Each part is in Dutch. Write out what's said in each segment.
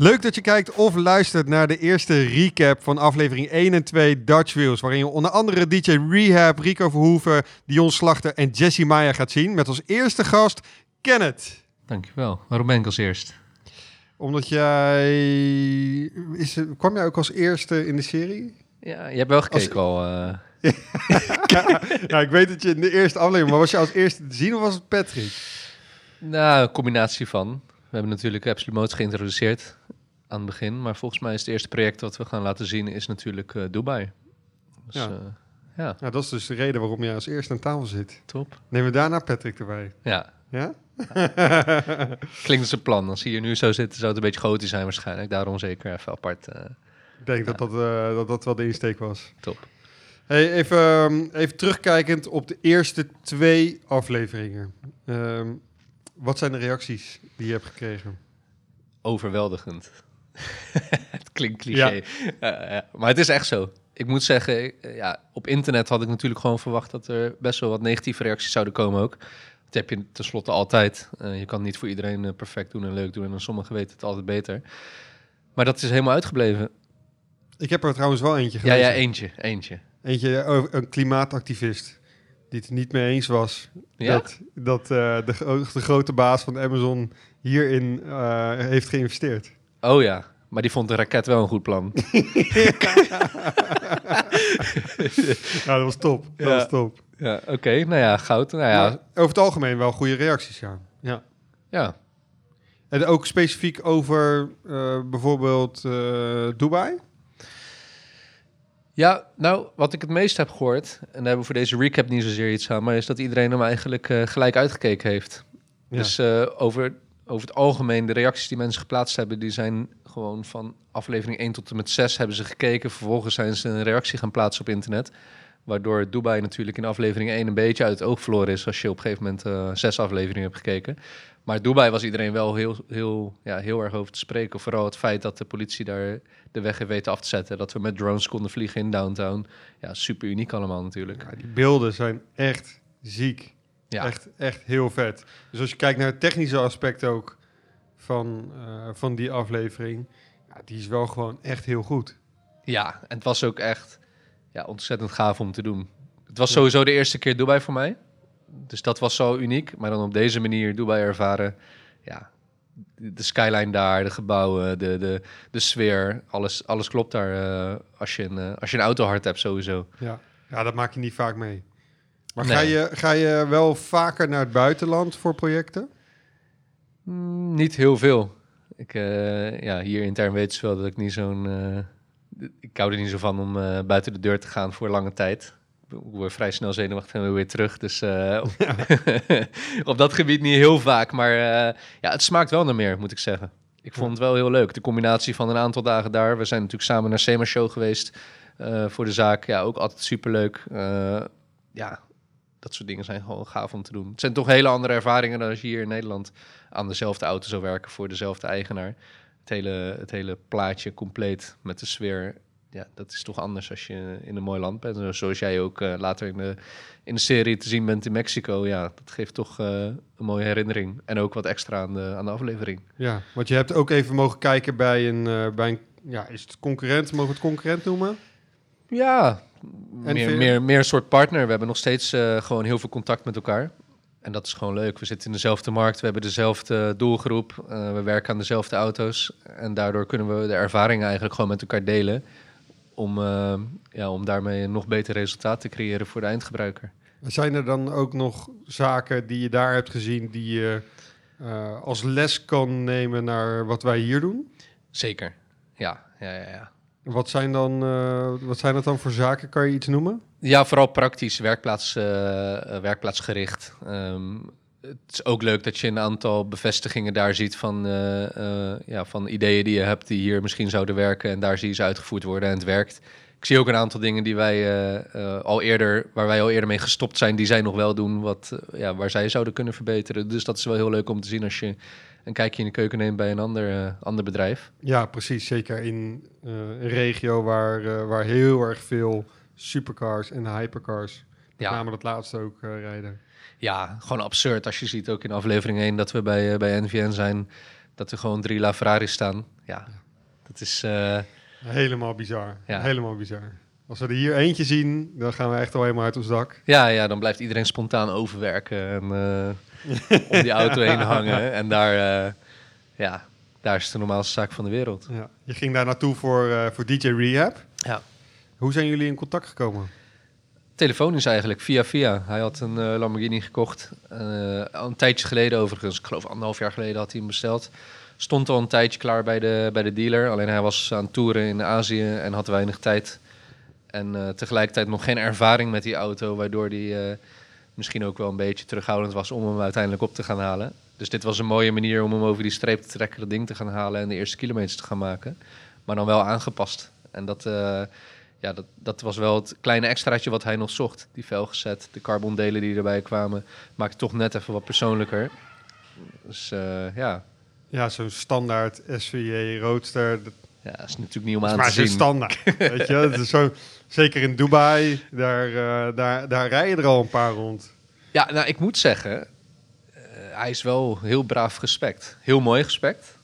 Leuk dat je kijkt of luistert naar de eerste recap van aflevering 1 en 2 Dutch Wheels. Waarin je onder andere DJ Rehab, Rico Verhoeven, Dion Slachter en Jesse Maya gaat zien. Met als eerste gast Kenneth. Dankjewel. Waarom ben ik als eerst? Omdat jij... Is, kwam jij ook als eerste in de serie? Ja, je hebt wel gekeken al. eh. nou, ik weet dat je in de eerste aflevering... Maar was je als eerste te zien of was het Patrick? Nou, een combinatie van. We hebben natuurlijk Absolute Mode geïntroduceerd aan het begin. Maar volgens mij is het eerste project wat we gaan laten zien is natuurlijk eh, Dubai. Dus Ja. ja. ja, Nou, dat is dus de reden waarom jij als eerste aan tafel zit. top. Nemen we daarna Patrick erbij. Ja, Ja? klinkt als een plan. Als hij hier nu zou zitten, zou het een beetje gotisch zijn waarschijnlijk. Daarom zeker even apart. eh, Ik denk dat, dat, eh, dat dat wel de insteek was. top. Hey, even, ehm, even terugkijkend op de eerste twee afleveringen. Ehm, wat zijn de reacties die je hebt gekregen? Overweldigend. het klinkt cliché. Ja, ja. Maar het is echt zo. Ik moet zeggen, eh, ja, op internet had ik natuurlijk gewoon verwacht dat er best wel wat negatieve reacties zouden komen ook. Dat heb je tenslotte altijd. Eh, je kan het niet voor iedereen eh, perfect doen en leuk doen. En dan sommigen weten het altijd beter. Maar dat is helemaal uitgebleven. Ik heb er trouwens wel eentje Ja, gelezen. ja, eentje. Eentje. Eentje over een klimaatactivist die het niet mee eens was Ja? dat, dat eh, de, de grote baas van Amazon hierin eh, heeft geïnvesteerd. Oh ja, maar die vond de raket wel een goed plan. Ja, dat was top. Dat Ja. was top. ja, oké. Nou ja, goud. Nou ja, Maar over het algemeen wel goede reacties, ja. ja. ja. En ook specifiek over eh, bijvoorbeeld Dubai. Ja, nou, wat ik het meest heb gehoord, en daar hebben we voor deze recap niet zozeer iets aan, maar is dat iedereen hem eigenlijk eh, gelijk uitgekeken heeft. Ja. Dus eh, over, over het algemeen, de reacties die mensen geplaatst hebben, die zijn gewoon van aflevering 1 tot en met 6 hebben ze gekeken. Vervolgens zijn ze een reactie gaan plaatsen op internet. Waardoor Dubai natuurlijk in aflevering 1 een beetje uit het oog verloren is als je op een gegeven moment eh, zes afleveringen hebt gekeken. Maar Dubai was iedereen wel heel, heel, ja, heel erg over te spreken. Vooral het feit dat de politie daar de weg heeft weten af te zetten. Dat we met drones konden vliegen in downtown. Ja, super uniek allemaal natuurlijk. Ja, die beelden zijn echt ziek. Ja, Echt, echt heel vet. Dus als je kijkt naar het technische aspect ook van, eh, van die aflevering, ja, die is wel gewoon echt heel goed. ja en het was ook echt ja, ontzettend gaaf om te doen. Het was sowieso de eerste keer Dubai voor mij. Dus dat was zo uniek. Maar dan op deze manier Dubai ervaren. Ja, de skyline daar, de gebouwen, de, de, de sfeer. Alles, alles klopt daar eh, als, je een, eh, als je een autohart hebt sowieso. Ja. ja, dat maak je niet vaak mee. Maar Nee. ga, je, ga je wel vaker naar het buitenland voor projecten? Mm, niet heel veel. Ik, eh, ja, hier intern weten ze wel dat ik niet zo'n... ik hou er niet zo van om buiten de deur te gaan voor lange tijd. Ik word vrij snel zenuwachtig en weer terug. Dus eh, op, op dat gebied niet heel vaak. Maar eh, ja, het smaakt wel naar meer, moet ik zeggen. Ik vond het wel heel leuk. De combinatie van een aantal dagen daar. We zijn natuurlijk samen naar SEMA Show geweest eh, voor de zaak. Ja, ook altijd superleuk. Ja, dat soort dingen zijn gewoon gaaf om te doen. Het zijn toch hele andere ervaringen dan als je hier in Nederland aan dezelfde auto zou werken voor dezelfde eigenaar. Het hele, het hele plaatje compleet met de sfeer. Ja, dat is toch anders als je in een mooi land bent. Zo- Zoals jij ook eh, later in de, in de serie te zien bent in Mexico. Ja, dat geeft toch eh, een mooie herinnering. En ook wat extra aan de, aan de aflevering. Ja, want je hebt ook even mogen kijken bij een, eh, bij een ja, is het concurrent, mogen we het concurrent noemen? Ja, En meer, meer, meer een soort partner. We hebben nog steeds gewoon heel veel contact met elkaar. En dat is gewoon leuk. We zitten in dezelfde markt, we hebben dezelfde doelgroep, we werken aan dezelfde auto's. En daardoor kunnen we de ervaringen eigenlijk gewoon met elkaar delen. Om, eh, ja, om daarmee een nog beter resultaat te creëren voor de eindgebruiker. Zijn er dan ook nog zaken die je daar hebt gezien die je eh, als les kan nemen naar wat wij hier doen? Zeker. Ja, ja, ja. ja. Wat zijn, dan, eh, wat zijn dat dan voor zaken? Kan je iets noemen? Ja, vooral praktisch, werkplaats, werkplaatsgericht. Ehm, het is ook leuk dat je een aantal bevestigingen daar ziet van, eh, eh, ja, van ideeën die je hebt die hier misschien zouden werken. En daar zie je ze uitgevoerd worden en het werkt. Ik zie ook een aantal dingen die wij eh, al eerder, waar wij al eerder mee gestopt zijn, die zij nog wel doen, wat, ja, waar zij zouden kunnen verbeteren. Dus dat is wel heel leuk om te zien als je een kijkje in de keuken neemt bij een ander, ander bedrijf. Ja, precies. Zeker in een regio waar, waar heel erg veel supercars en hypercars, met Ja. name dat laatste ook, rijden. Ja, gewoon absurd als je ziet ook in aflevering 1 dat we bij, eh, bij NVN zijn. dat er gewoon drie LaFerraris staan. Ja, dat is... eh, Helemaal bizar. Ja. Helemaal bizar. Als we er hier eentje zien, dan gaan we echt al helemaal uit ons dak. ja, ja, dan blijft iedereen spontaan overwerken en eh, om die auto heen hangen. En daar, eh, ja, daar is de normaalste zaak van de wereld. Ja. Je ging daar naartoe voor, eh, voor DJ Rehab. Ja. Hoe zijn jullie in contact gekomen? Telefonisch eigenlijk, via via. Hij had een eh, Lamborghini gekocht. eh, een tijdje geleden overigens. Ik geloof anderhalf jaar geleden had hij hem besteld. Stond al een tijdje klaar bij de, bij de dealer. Alleen hij was aan toeren in Azië en had weinig tijd. En eh, tegelijkertijd nog geen ervaring met die auto. Waardoor hij misschien ook wel een beetje terughoudend was om hem uiteindelijk op te gaan halen. Dus dit was een mooie manier om hem over die streep te trekken, dat ding te gaan halen en de eerste kilometers te gaan maken. Maar dan wel aangepast. En dat, ja, dat, dat was wel het kleine extraatje wat hij nog zocht. Die velgezet, de carbondelen die erbij kwamen, maakte het toch net even wat persoonlijker. Dus eh, ja. Ja, zo'n standaard SVJ Roadster. Dat ja, dat is natuurlijk niet om is aan maar te zo'n zien. standaard. weet je, dat is zo, zeker in Dubai, daar, eh, daar, daar rijden er al een paar rond. Ja, nou, ik moet zeggen, eh, hij is wel heel braaf gespekt. Heel mooi gespekt.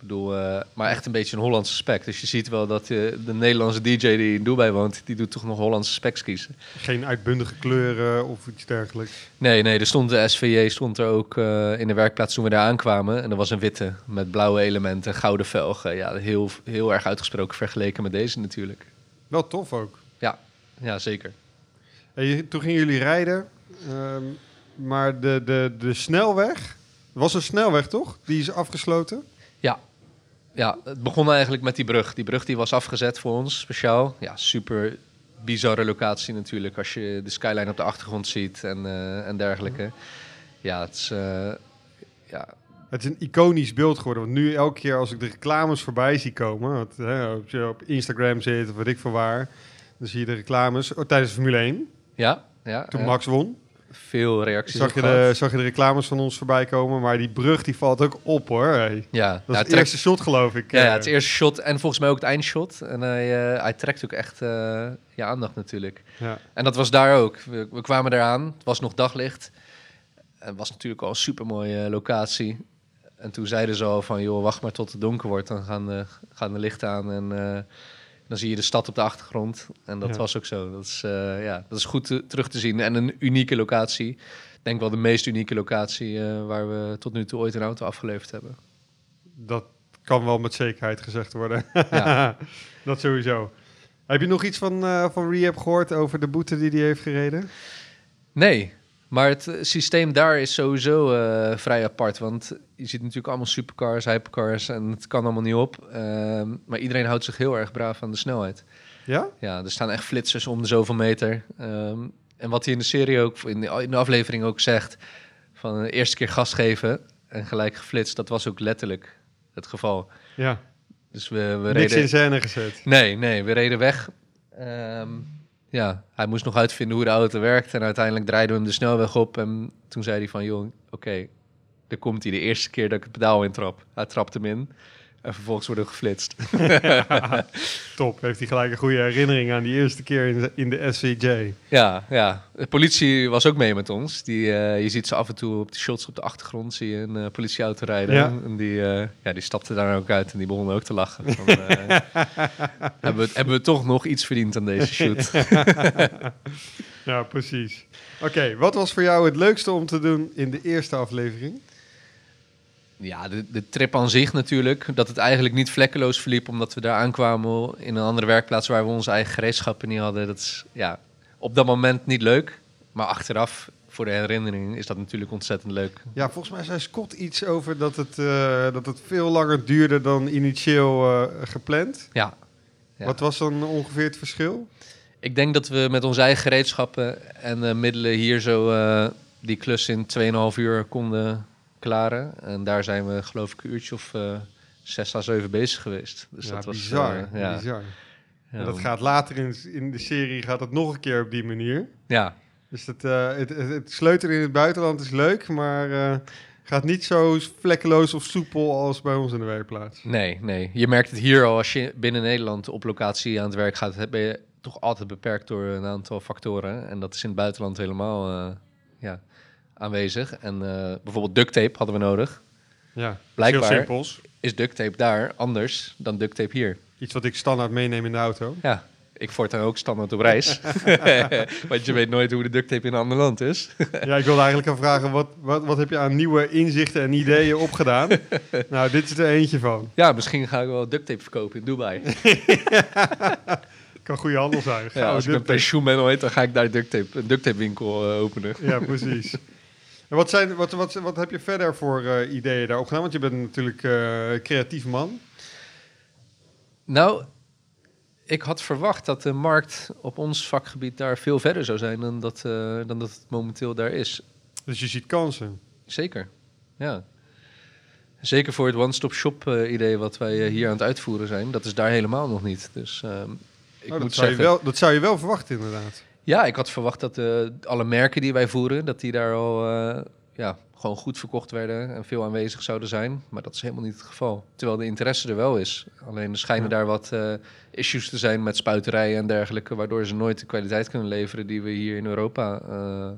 Bedoel, eh, maar echt een beetje een Hollandse spek. Dus je ziet wel dat eh, de Nederlandse DJ die in Dubai woont, die doet toch nog Hollandse specs kiezen. Geen uitbundige kleuren of iets dergelijks. Nee, nee, er stond de SVJ stond er ook eh, in de werkplaats toen we daar aankwamen. En er was een witte met blauwe elementen, gouden velgen. Ja, heel, heel erg uitgesproken vergeleken met deze natuurlijk. Wel tof ook. Ja, ja zeker. En toen gingen jullie rijden, ehm, maar de, de, de snelweg, was een snelweg toch? Die is afgesloten. Ja. Ja, het begon eigenlijk met die brug. Die brug die was afgezet voor ons, speciaal. Ja, super bizarre locatie natuurlijk, als je de skyline op de achtergrond ziet en, eh, en dergelijke. Ja, het is... eh, ja, Het is een iconisch beeld geworden. Want nu elke keer als ik de reclames voorbij zie komen, want, hè, als je op Instagram zit of weet ik veel waar, dan zie je de reclames oh, tijdens Formule 1, ja, ja, toen ja. Max won. Veel reacties Zag je, de, zag je de reclames van ons voorbij komen, maar die brug die valt ook op hoor. Hey. Ja, Dat nou, is het eerste shot geloof ik. Ja, ja, eh. het eerste shot en volgens mij ook het eindshot. En hij, eh, hij trekt ook echt eh, je aandacht natuurlijk. ja. En dat was daar ook. We, we kwamen eraan, het was nog daglicht. Het was natuurlijk al een supermooie locatie. En toen zeiden ze al van, joh, wacht maar tot het donker wordt. Dan gaan de, gaan de lichten aan en dan zie je de stad op de achtergrond. En dat Ja. was ook zo. Dat is, eh, ja, dat is goed te- terug te zien. En een unieke locatie. Ik denk wel de meest unieke locatie eh, waar we tot nu toe ooit een auto afgeleverd hebben. Dat kan wel met zekerheid gezegd worden. Ja. dat sowieso. Heb je nog iets van, eh, van Rehab gehoord over de boete die hij heeft gereden? Nee, maar het eh, systeem daar is sowieso eh, vrij apart. Want je ziet natuurlijk allemaal supercars, hypercars en het kan allemaal niet op. Ehm, maar iedereen houdt zich heel erg braaf aan de snelheid. Ja? Ja, er staan echt flitsers om de zoveel meter. Ehm, en wat hij in de serie ook, in de, in de aflevering ook zegt, van de eerste keer gas geven en gelijk geflitst, dat was ook letterlijk het geval. Ja. Dus we, we Niks reden... in scène gezet. Nee, nee, we reden weg. Ehm, ja, hij moest nog uitvinden hoe de auto werkt. En uiteindelijk draaiden we hem de snelweg op. En toen zei hij van, joh, oké, daar komt hij de eerste keer dat ik het pedaal intrap. Hij trapt hem in. En vervolgens worden we geflitst. Top. Heeft hij gelijk een goede herinnering aan die eerste keer in de, SVJ. ja, ja. De politie was ook mee met ons. Die, eh, je ziet ze af en toe op de shots op de achtergrond. Zie je een eh, politieauto rijden. Ja. En die, eh, ja, die stapte daar ook uit. En die begonnen ook te lachen. Van, hebben, we, hebben we toch nog iets verdiend aan deze shoot? Ja, precies. Oké, wat was voor jou het leukste om te doen in de eerste aflevering? Ja, de, de trip aan zich natuurlijk. Dat het eigenlijk niet vlekkeloos verliep, omdat we daar aankwamen in een andere werkplaats waar we onze eigen gereedschappen niet hadden. Dat is ja, op dat moment niet leuk. Maar achteraf, voor de herinnering, is dat natuurlijk ontzettend leuk. Ja, volgens mij zei Scott iets over dat het, eh, dat het veel langer duurde dan initieel eh, gepland. Ja. Ja. Wat was dan ongeveer het verschil? Ik denk dat we met onze eigen gereedschappen en eh, middelen hier zo die klus in 2,5 uur konden klaren. En daar zijn we geloof ik een uurtje of eh 6 à 7 bezig geweest. Dus ja, dat was bizar. eh, ja, bizar. ja, En dat gaat later in, in de serie gaat het nog een keer op die manier. ja, Dus het, eh, het, het, het sleutelen in het buitenland is leuk, maar gaat niet zo vlekkeloos of soepel als bij ons in de werkplaats. Nee, nee. Je merkt het hier al als je binnen Nederland op locatie aan het werk gaat, ben je toch altijd beperkt door een aantal factoren. En dat is in het buitenland helemaal ja, aanwezig. En eh, bijvoorbeeld duct tape hadden we nodig. Ja, Blijkbaar. Heel simpels. Is duct tape daar anders dan duct tape hier? Iets wat ik standaard meeneem in de auto. Ja, ik voortaan ook standaard op reis. Want je weet nooit hoe de duct tape in een ander land is. Ja, ik wilde eigenlijk gaan vragen, wat, wat, wat heb je aan nieuwe inzichten en ideeën opgedaan? nou, dit is er eentje van. ja, misschien ga ik wel duct tape verkopen in Dubai. Kan goede handel zijn. Ja, als ik een pensioen ben ooit, dan ga ik daar duct tape, een duct tape winkel eh, openen. Ja, precies. En wat, zijn, wat, wat, wat heb je verder voor eh, ideeën daarop gedaan? Want je bent natuurlijk eh creatief man. Nou, ik had verwacht dat de markt op ons vakgebied daar veel verder zou zijn dan dat, eh, dan dat het momenteel daar is. Dus je ziet kansen. Zeker, ja. Zeker voor het one-stop-shop idee wat wij hier aan het uitvoeren zijn. Dat is daar helemaal nog niet. Dus ehm, ik Oh, dat, moet zou zeggen... je wel, dat zou je wel verwachten, inderdaad. Ja, ik had verwacht dat eh, alle merken die wij voeren, dat die daar al eh, ja, gewoon goed verkocht werden en veel aanwezig zouden zijn. Maar dat is helemaal niet het geval. Terwijl de interesse er wel is. Alleen er schijnen Ja. daar wat eh, issues te zijn met spuiterijen en dergelijke, waardoor ze nooit de kwaliteit kunnen leveren die we hier in Europa eh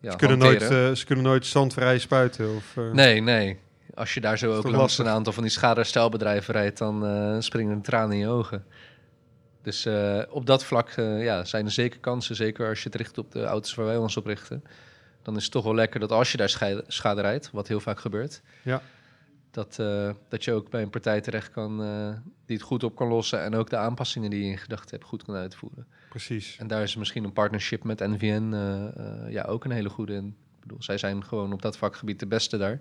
ja, ze, kunnen nooit, eh, ze kunnen nooit zandvrij spuiten. Of, Nee, nee. Als je daar zo ook langs een aantal van die schaderstelbedrijven rijdt, dan springen de tranen in je ogen. Dus eh, op dat vlak eh, ja, zijn er zeker kansen, zeker als je het richt op de auto's waar wij ons op richten. Dan is het toch wel lekker dat als je daar schade, schade rijdt, wat heel vaak gebeurt, Ja. dat, eh, dat je ook bij een partij terecht kan die het goed op kan lossen en ook de aanpassingen die je in gedachten hebt goed kan uitvoeren. Precies. En daar is misschien een partnership met NVN ja, ook een hele goede in. Ik bedoel, zij zijn gewoon op dat vakgebied de beste daar.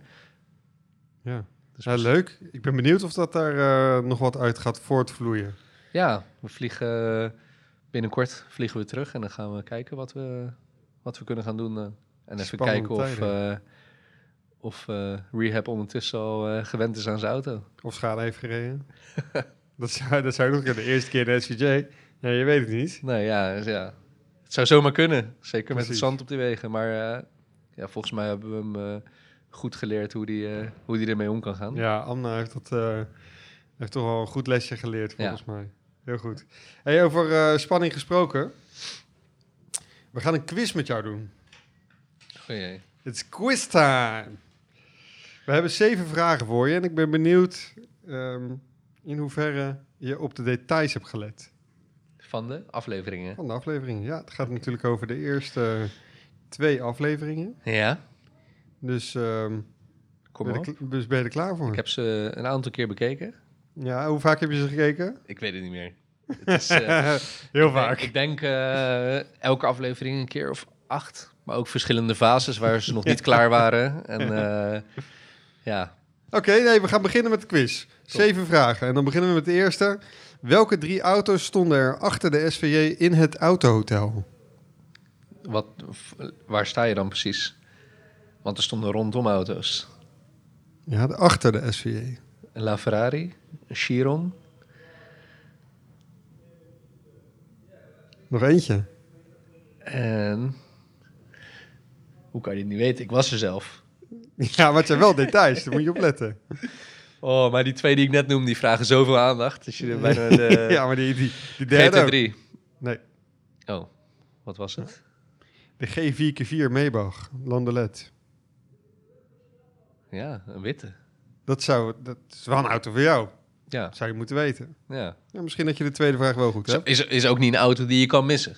Ja. Dus Ja, leuk. Ik ben benieuwd of dat daar nog wat uit gaat voortvloeien. Ja, we vliegen binnenkort vliegen we terug en dan gaan we kijken wat we, wat we kunnen gaan doen. eh. en even Spannende kijken of, eh, of eh, Rehab ondertussen al eh, gewend is aan zijn auto. Of schade heeft gereden. dat, zou, dat zou nog. De eerste keer de SVJ. Ja, je weet het niet. Nee, ja, dus ja. Het zou zomaar kunnen. Zeker met het zand op de wegen. Maar eh, ja, volgens mij hebben we hem eh, goed geleerd hoe die, eh, hoe die ermee om kan gaan. Ja, Anna heeft, dat, eh, heeft toch wel een goed lesje geleerd, Ja. volgens mij. Heel goed. Hey, over eh, spanning gesproken. We gaan een quiz met jou doen. Jee. Het is quiz time. We hebben zeven vragen voor je en ik ben benieuwd ehm, in hoeverre je op de details hebt gelet Van de afleveringen. van de aflevering. Ja, het gaat natuurlijk over de eerste twee afleveringen. Ja, Dus, ehm, kom ben, je, er dus ben je er klaar voor? Ik heb ze een aantal keer bekeken. Ja, hoe vaak heb je ze gekeken? Ik weet het niet meer. Het is, eh, Heel Ik denk- Ik denk eh, elke aflevering een keer of acht. Maar ook verschillende fases waar ze nog niet klaar waren. En eh, ja, Oké, nee, we gaan beginnen met de quiz. Zeven vragen. En dan beginnen we met de eerste. Welke drie auto's stonden er achter de SVJ in het autohotel? wat, waar sta je dan precies? Want er stonden rondom auto's. Ja, de- achter de SVJ. Een LaFerrari, Chiron. Nog eentje. En... Hoe kan je dit niet weten? Ik was er zelf. Ja, maar het zijn wel details, daar moet je op letten. Oh, maar die twee die ik net noemde, die vragen zoveel aandacht. Dus je bijna de ja, maar die, die, die derde ook. GT3. Nee, Oh, wat was het? de G4x4 Maybach, Landelet. Ja, een witte. Dat, zou, dat is wel een auto voor jou. Ja, zou je moeten weten. ja. Ja, misschien dat je de tweede vraag wel goed hebt. is, is ook niet een auto die je kan missen.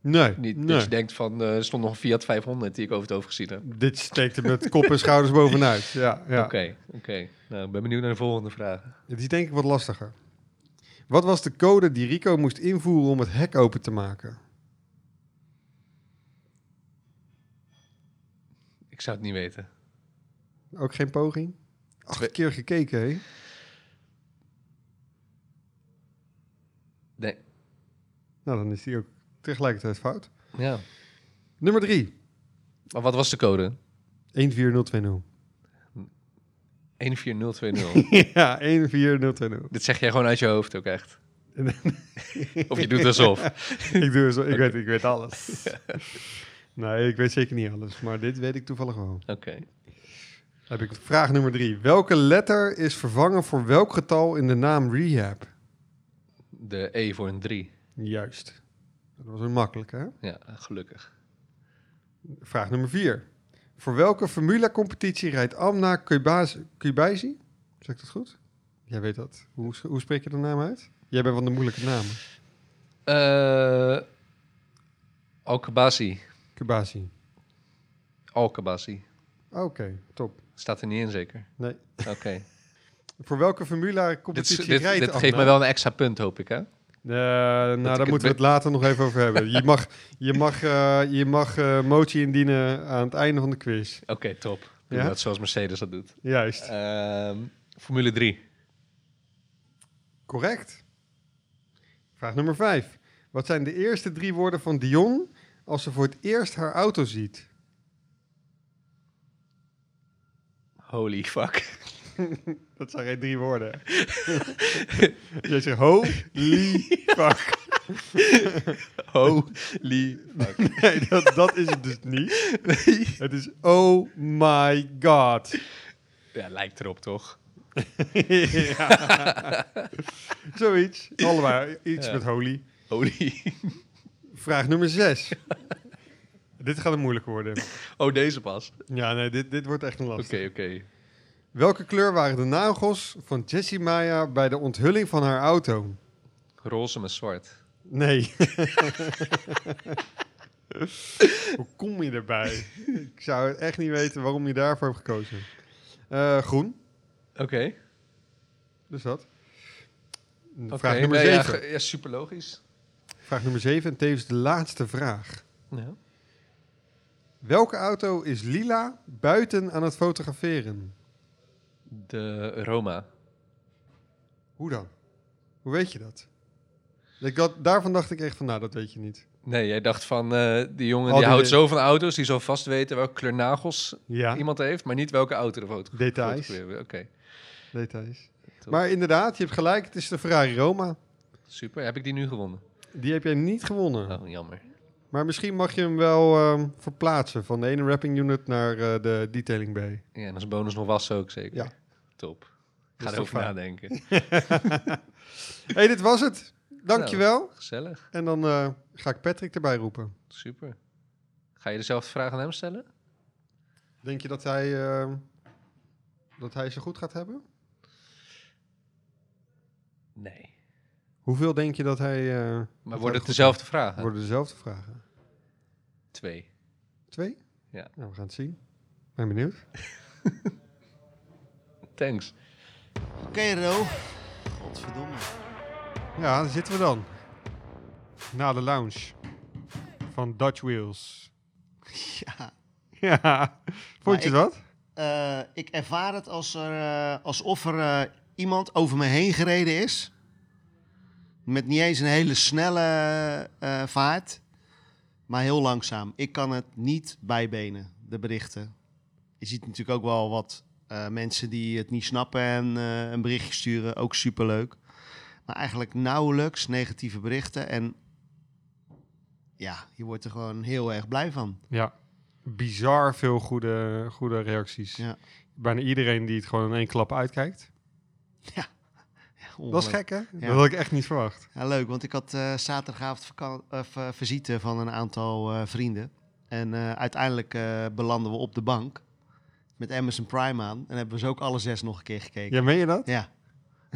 Nee, Niet nee. dat je denkt van, eh, er stond nog een Fiat 500 die ik over het hoofd gezien heb. Dit steekt er met kop en schouders bovenuit. Ja, ja. Oké, oké. Nou, ik ben benieuwd naar de volgende vragen. Het is denk ik wat lastiger. Wat was de code die Rico moest invoeren om het hek open te maken? Ik zou het niet weten. Ook geen poging? Acht keer gekeken, hè? Nee. Nou, dan is die ook tegelijkertijd fout. Ja. Nummer drie. Maar wat was de code? 14020. 14020. ja, 14020. Dit zeg jij gewoon uit je hoofd ook echt. of je doet alsof. ik, doe zo, ik, weet, ik weet alles. nee, ik weet zeker niet alles. Maar dit weet ik toevallig wel. Oké. Heb ik vraag nummer drie. Welke letter is vervangen voor welk getal in de naam Rehab? De E voor een 3. Juist. Dat was een makkelijke, hè? Ja, gelukkig. Vraag nummer vier. Voor welke Formula-competitie rijdt Amna? Kubaisi? Zeg ik dat goed? Jij weet dat. Hoe, hoe spreek je de naam uit? Jij bent van de moeilijke namen. Eh Alkabasi. Kubazi. Alkabasi. Oké, top. Staat er niet in zeker? Nee. Oké. Voor welke dit Formula-competitie dit, rijdt dit Amna? geeft me wel een extra punt, hoop ik, hè? Eh, nou, daar moeten we het later nog even over hebben. Je mag, je mag, eh, je mag eh, motie indienen aan het einde van de quiz. Oké, top. Doe Ja? dat zoals Mercedes dat doet. Juist. Ehm, Formule 3. Correct. Vraag nummer 5. Wat zijn de eerste drie woorden van Dion als ze voor het eerst haar auto ziet? Holy fuck. Dat zijn geen drie woorden. Jij zegt holy fuck. Holy fuck. Nee, dat, dat is het dus niet. Het is oh my god. Ja, lijkt erop, toch? ja. Zoiets. Allebei iets Ja. met holy. Holy. Vraag nummer 6. dit gaat een moeilijke worden. Oh, deze pas. Ja, nee, dit, dit wordt echt een Oké, lastig. oké. Welke kleur waren de nagels van Jessie Maya bij de onthulling van haar auto? Roze met zwart. Nee. Hoe kom je erbij? Ik zou echt niet weten waarom je daarvoor hebt gekozen. Eh, groen, Oké. dus dat. Oké, Vraag nummer nee, ja, 7. ge- ja, super logisch. Vraag nummer 7 en tevens de laatste vraag. Ja. Welke auto is lila buiten aan het fotograferen? De Roma. Hoe dan? Hoe weet je dat? Ik had, daarvan dacht ik echt van, nou, dat weet je niet. Nee, jij dacht van, eh, die jongen Oh, die die houdt zo van auto's, die zal vast weten welke kleur nagels Ja, iemand heeft, maar niet welke auto de foto. Details. Oké, details. Top. Maar inderdaad, je hebt gelijk, het is de Ferrari Roma. super. Heb ik die nu gewonnen? Die heb jij niet gewonnen. Oh, jammer. Maar misschien mag je hem wel ehm, verplaatsen van de ene wrapping unit naar eh, de detailing bay. Ja, en als bonus nog was ook zeker. Ja. Top. Ga erover fijn? nadenken. hey, dit was het. Dankjewel. Gezellig. En dan eh, ga ik Patrick erbij roepen. Super. Ga je dezelfde vraag aan hem stellen? Denk je dat hij, ehm, dat hij ze goed gaat hebben? Nee. Hoeveel denk je dat hij... eh, dat Maar wordt het dezelfde vragen? Worden dezelfde vragen. Twee. Twee? Ja. Nou, we gaan het zien. Ben benieuwd. Thanks. Oké, Ro. Godverdomme. Ja, daar zitten we dan. Na de lounge. Van Dutch Wheels. Ja. Ja. Vond je ik- dat? Eh, ik ervaar het als er, eh, alsof er eh, iemand over me heen gereden is. Met niet eens een hele snelle eh, vaart. Maar heel langzaam. Ik kan het niet bijbenen, de berichten. Je ziet natuurlijk ook wel wat eh, mensen die het niet snappen en eh, een berichtje sturen. Ook superleuk. Maar eigenlijk nauwelijks negatieve berichten. En ja, je wordt er gewoon heel erg blij van. Ja. Bizar veel goede, goede reacties. Ja. Bijna iedereen die het gewoon in één klap uitkijkt. Dat is gek, hè? Dat had ik echt niet verwacht. Ja, leuk, want ik had eh, zaterdagavond of, eh, visite van een aantal eh, vrienden. En eh, uiteindelijk eh, belanden we op de bank met Amazon Prime aan. En hebben we ze ook alle zes nog een keer gekeken. Ja, meen je dat? Ja.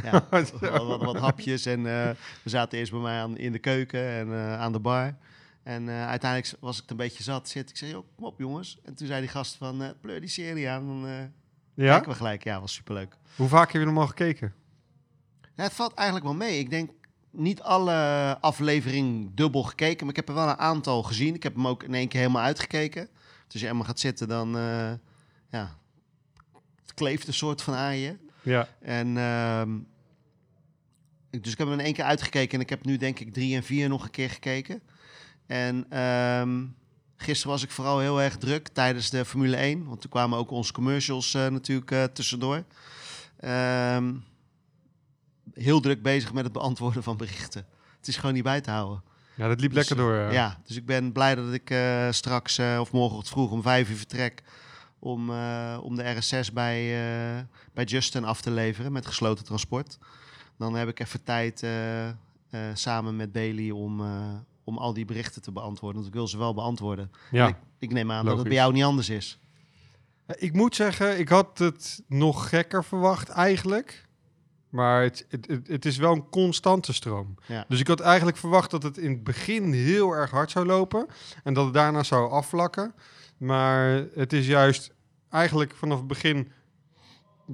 ja. wat, wat, wat hapjes. En eh, we zaten eerst bij mij aan, in de keuken en eh, aan de bar. En eh, uiteindelijk was ik het een beetje zat. Zit. Ik zei, "Joh, kom op jongens. En toen zei die gast van, pleur die serie aan. Dan Ja? kijken we gelijk. Ja, was superleuk. Hoe vaak heb je hem al gekeken? Ja, het valt eigenlijk wel mee. Ik denk niet alle afleveringen dubbel gekeken, maar ik heb er wel een aantal gezien. Ik heb hem ook in één keer helemaal uitgekeken. Dus als je helemaal gaat zitten, dan ja, het kleeft een soort van aan je. Ja. En ehm, ik- dus ik heb hem in één keer uitgekeken en ik heb nu denk ik drie en vier nog een keer gekeken. En ehm, gisteren was ik vooral heel erg druk tijdens de Formule 1, want toen kwamen ook onze commercials eh, natuurlijk eh, tussendoor. Ehm, heel druk bezig met het beantwoorden van berichten. Het is gewoon niet bij te houden. Ja, dat liep Dus, lekker door. Ja. Ja, dus ik ben blij dat ik eh, straks of morgenochtend vroeg om vijf uur vertrek om, eh, om de RS6 bij, eh, bij Justin af te leveren met gesloten transport. Dan heb ik even tijd eh, eh, samen met Bailey om, eh, om al die berichten te beantwoorden. Want ik wil ze wel beantwoorden. Ja. Ik, ik neem aan dat het logisch. bij jou niet anders is. Ik moet zeggen, ik had het nog gekker verwacht eigenlijk. Maar het, het, het, het is wel een constante stroom. Ja. Dus ik had eigenlijk verwacht dat het in het begin heel erg hard zou lopen. En dat het daarna zou afvlakken. Maar het is juist eigenlijk vanaf het begin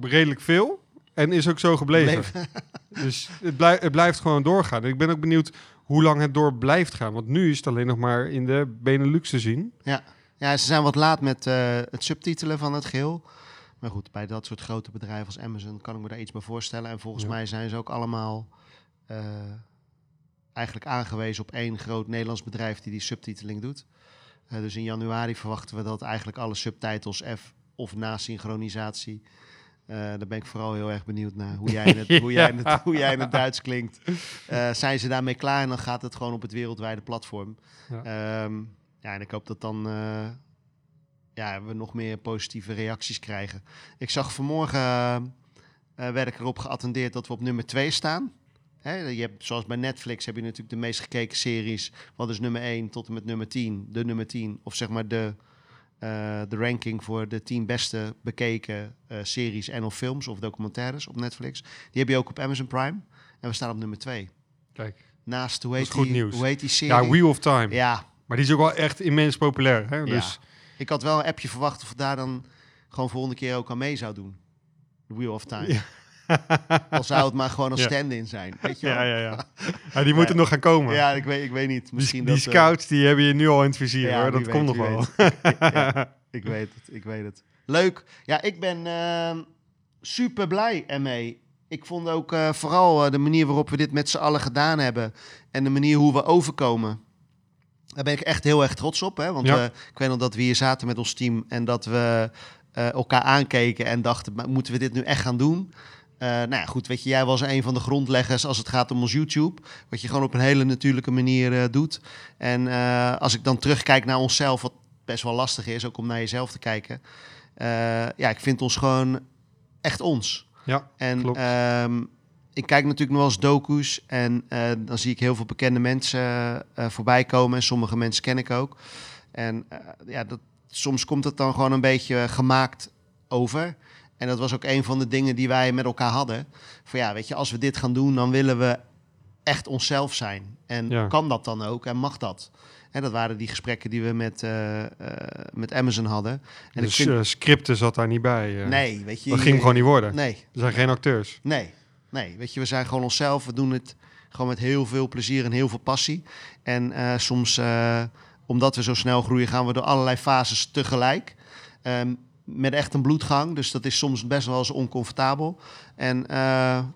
redelijk veel. En is ook zo gebleven. Bleef- Dus het, het blijft gewoon doorgaan. En ik ben ook benieuwd hoe lang het door blijft gaan. Want nu is het alleen nog maar in de Benelux te zien. Ja, ze zijn wat laat met eh, het subtitelen van het geheel. Maar goed, bij dat soort grote bedrijven als Amazon kan ik me daar iets bij voorstellen. En volgens Ja. mij zijn ze ook allemaal eh, eigenlijk aangewezen op één groot Nederlands bedrijf die die subtiteling doet. Eh, dus in januari verwachten we dat eigenlijk alle subtitles F of na synchronisatie. eh, daar ben ik vooral heel erg benieuwd naar hoe jij in het, hoe jij in het, hoe jij in het Duits klinkt. Eh, zijn ze daarmee klaar en dan gaat het gewoon op het wereldwijde platform. Ja. Ehm, ja, en ik hoop dat dan ja, we nog meer positieve reacties krijgen. Ik zag vanmorgen, werd ik erop geattendeerd dat we op nummer 2 staan. Hè, je hebt, zoals bij Netflix heb je natuurlijk de meest gekeken series. Wat is nummer 1 tot en met nummer 10? De nummer 10. Of zeg maar de, eh, de ranking voor de 10 beste bekeken eh, series en of films of documentaires op Netflix. Die heb je ook op Amazon Prime. En we staan op nummer 2. Kijk. Naast, hoe heet, die, nieuws. hoe heet die serie? Ja, Wheel of Time. Ja, Maar die is ook wel echt immens populair. Hè? Dus ik had wel een appje verwacht of we daar dan gewoon volgende keer ook aan mee zou doen. The Wheel of Time. Ja. Al zou het maar gewoon een stand-in zijn. Weet je wel? ja, ja, ja. ja, die moeten nog gaan komen. Ja, ik weet, ik weet niet. die, Misschien die dat, eh, scouts die hebben je nu al in het vizier ja, hoor. Dat komt nog wel. ik weet het, ik weet het. Leuk. Ja, ik ben ehm, super blij ermee. Ik vond ook eh, vooral eh, de manier waarop we dit met z'n allen gedaan hebben. En de manier hoe we overkomen. Daar ben ik echt heel erg trots op. Hè? Want Ja. ik weet nog dat we hier zaten met ons team. En dat we elkaar aankeken en dachten, "Maar moeten we dit nu echt gaan doen? Eh, nou ja, goed, weet je, jij was een van de grondleggers als het gaat om ons YouTube. Wat je gewoon op een hele natuurlijke manier eh, doet. En eh, als ik dan terugkijk naar onszelf, wat best wel lastig is, ook om naar jezelf te kijken. ja, ik vind ons gewoon echt ons. Ja, En klopt. ehm, ik kijk natuurlijk nog wel eens docu's en dan zie ik heel veel bekende mensen voorbij komen. En sommige mensen ken ik ook. En ja, dat, soms komt het dan gewoon een beetje gemaakt over. En dat was ook een van de dingen die wij met elkaar hadden. Van ja, weet je, als we dit gaan doen, dan willen we echt onszelf zijn. En Ja. kan dat dan ook en mag dat? En dat waren die gesprekken die we met, eh, eh, met Amazon hadden. En dus ik vind, scripten zat daar niet bij. eh. nee, weet je. Dat ging gewoon niet worden. Nee, Er zijn geen acteurs. Nee, nee. Weet je, we zijn gewoon onszelf. We doen het gewoon met heel veel plezier en heel veel passie. En soms, omdat we zo snel groeien, gaan we door allerlei fases tegelijk. Ehm, met echt een bloedgang. Dus dat is soms best wel eens oncomfortabel. En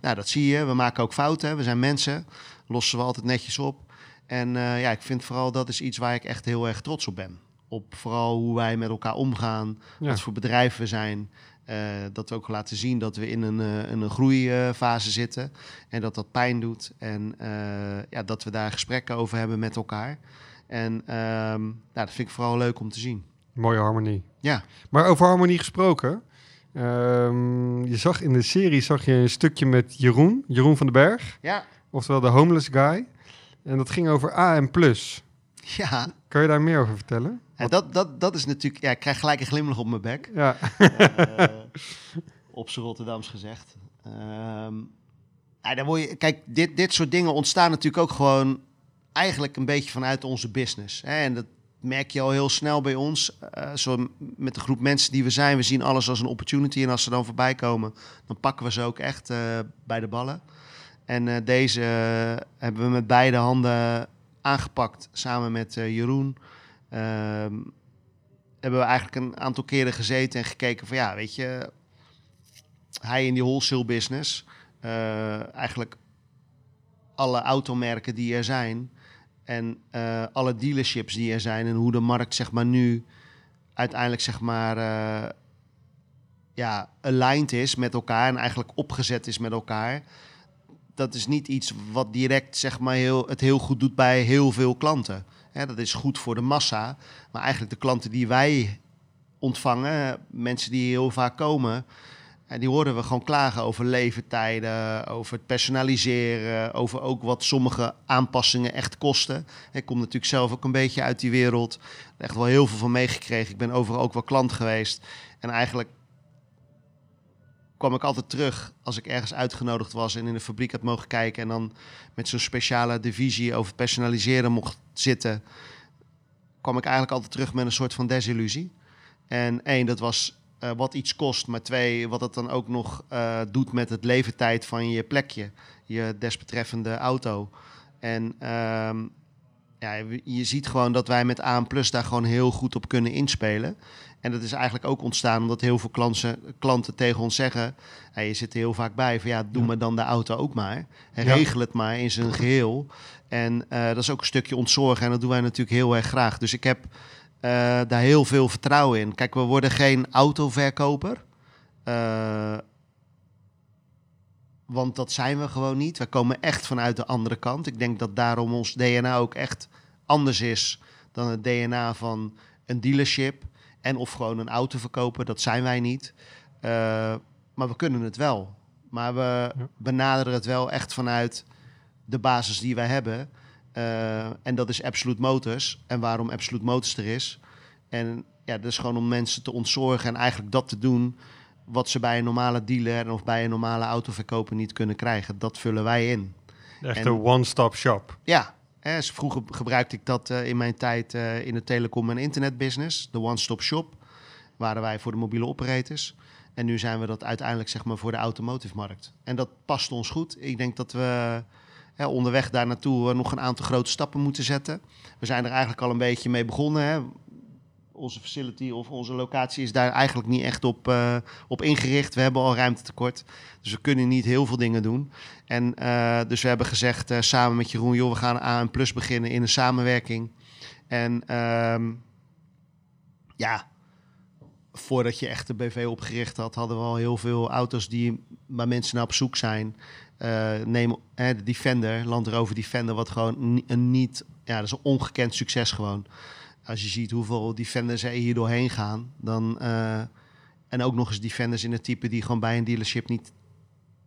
nou, dat zie je. We maken ook fouten. We zijn mensen. Lossen we altijd netjes op. En eh, ja, ik vind vooral dat is iets waar ik echt heel erg trots op ben. Op vooral hoe wij met elkaar omgaan. Ja. Wat voor bedrijf we zijn. Eh, dat we ook laten zien dat we in een, in een groeifase zitten. En dat dat pijn doet. En ja, dat we daar gesprekken over hebben met elkaar. En ehm, nou, dat vind ik vooral leuk om te zien. Mooie harmonie. Ja, Maar over harmonie gesproken. ehm, je zag in de serie zag je een stukje met Jeroen, Jeroen van den Berg, ja, oftewel de homeless guy. En dat ging over AM+. ja. Kan je daar meer over vertellen? En dat, dat, dat is natuurlijk... Ja, ik krijg gelijk een glimlach op mijn bek. Ja, Eh, op z'n Rotterdams gezegd. Ehm, ja, dan word je, kijk, dit, dit soort dingen ontstaan natuurlijk ook gewoon eigenlijk een beetje vanuit onze business. Hè? En dat merk je al heel snel bij ons. Eh, zo met de groep mensen die we zijn, we zien alles als een opportunity. En als ze dan voorbij komen, dan pakken we ze ook echt eh, bij de ballen. En eh, deze hebben we met beide handen aangepakt, samen met Jeroen. Ehm, hebben we eigenlijk een aantal keren gezeten en gekeken van ja, weet je, hij in die wholesale business, eigenlijk alle automerken die er zijn en eh, alle dealerships die er zijn en hoe de markt zeg maar nu uiteindelijk zeg maar eh, ja, aligned is met elkaar en eigenlijk opgezet is met elkaar. Dat is niet iets wat direct zeg maar heel, het heel goed doet bij heel veel klanten. Dat is goed voor de massa, maar eigenlijk de klanten die wij ontvangen, mensen die heel vaak komen, En die hoorden we gewoon klagen over leeftijden, over het personaliseren, over ook wat sommige aanpassingen echt kosten. Ik kom natuurlijk zelf ook een beetje uit die wereld. Echt wel heel veel van meegekregen. Ik ben overal ook wel klant geweest. En eigenlijk kwam ik altijd terug als ik ergens uitgenodigd was en in de fabriek had mogen kijken. En dan met zo'n speciale divisie over personaliseren mocht zitten. kwam ik eigenlijk altijd terug met een soort van desillusie. En één, dat was eh, wat iets kost. Maar twee, wat het dan ook nog eh, doet met het leeftijd van je plekje. Je desbetreffende auto. En ehm, ja, je ziet gewoon dat wij met Plus daar gewoon heel goed op kunnen inspelen. En dat is eigenlijk ook ontstaan omdat heel veel klanten, klanten tegen ons zeggen... Hey, je zit er heel vaak bij van ja, doe Ja. maar dan de auto ook maar. En Ja. regel het maar in zijn geheel. En eh, dat is ook een stukje ontzorgen en dat doen wij natuurlijk heel erg graag. Dus ik heb eh, daar heel veel vertrouwen in. Kijk, we worden geen autoverkoper. Eh, want dat zijn we gewoon niet. We komen echt vanuit de andere kant. Ik denk dat daarom ons DNA ook echt anders is dan het DNA van een dealership. En of gewoon een auto verkopen. Dat zijn wij niet. Eh, maar we kunnen het wel. Maar we benaderen het wel echt vanuit de basis die wij hebben. Eh, en dat is Absolute Motors. En waarom Absolute Motors er is. En ja, dat is gewoon om mensen te ontzorgen en eigenlijk dat te doen wat ze bij een normale dealer of bij een normale autoverkoper niet kunnen krijgen. Dat vullen wij in. Echt En- een one-stop shop. Ja, hè, vroeger gebruikte ik dat eh, in mijn tijd eh, in de telecom- en internetbusiness. De one-stop shop waren wij voor de mobiele operators. En nu zijn we dat uiteindelijk zeg maar voor de automotive markt. En dat past ons goed. Ik denk dat we hè, onderweg daar naartoe eh, nog een aantal grote stappen moeten zetten. We zijn er eigenlijk al een beetje mee begonnen. Hè. Onze facility of onze locatie is daar eigenlijk niet echt op, eh, op ingericht. We hebben al ruimtetekort. Dus we kunnen niet heel veel dingen doen. En eh, dus we hebben gezegd samen met Jeroen, joh, we gaan aan Plus beginnen in een samenwerking. En ehm, ja, voordat je echt de BV opgericht had, hadden we al heel veel auto's die waar mensen naar op zoek zijn. Eh, neem de Defender, Land Rover Defender, wat gewoon een niet, ja, dat is een ongekend succes gewoon. Als je ziet hoeveel Defenders er hier doorheen gaan, dan eh, en ook nog eens Defenders in het type die gewoon bij een dealership niet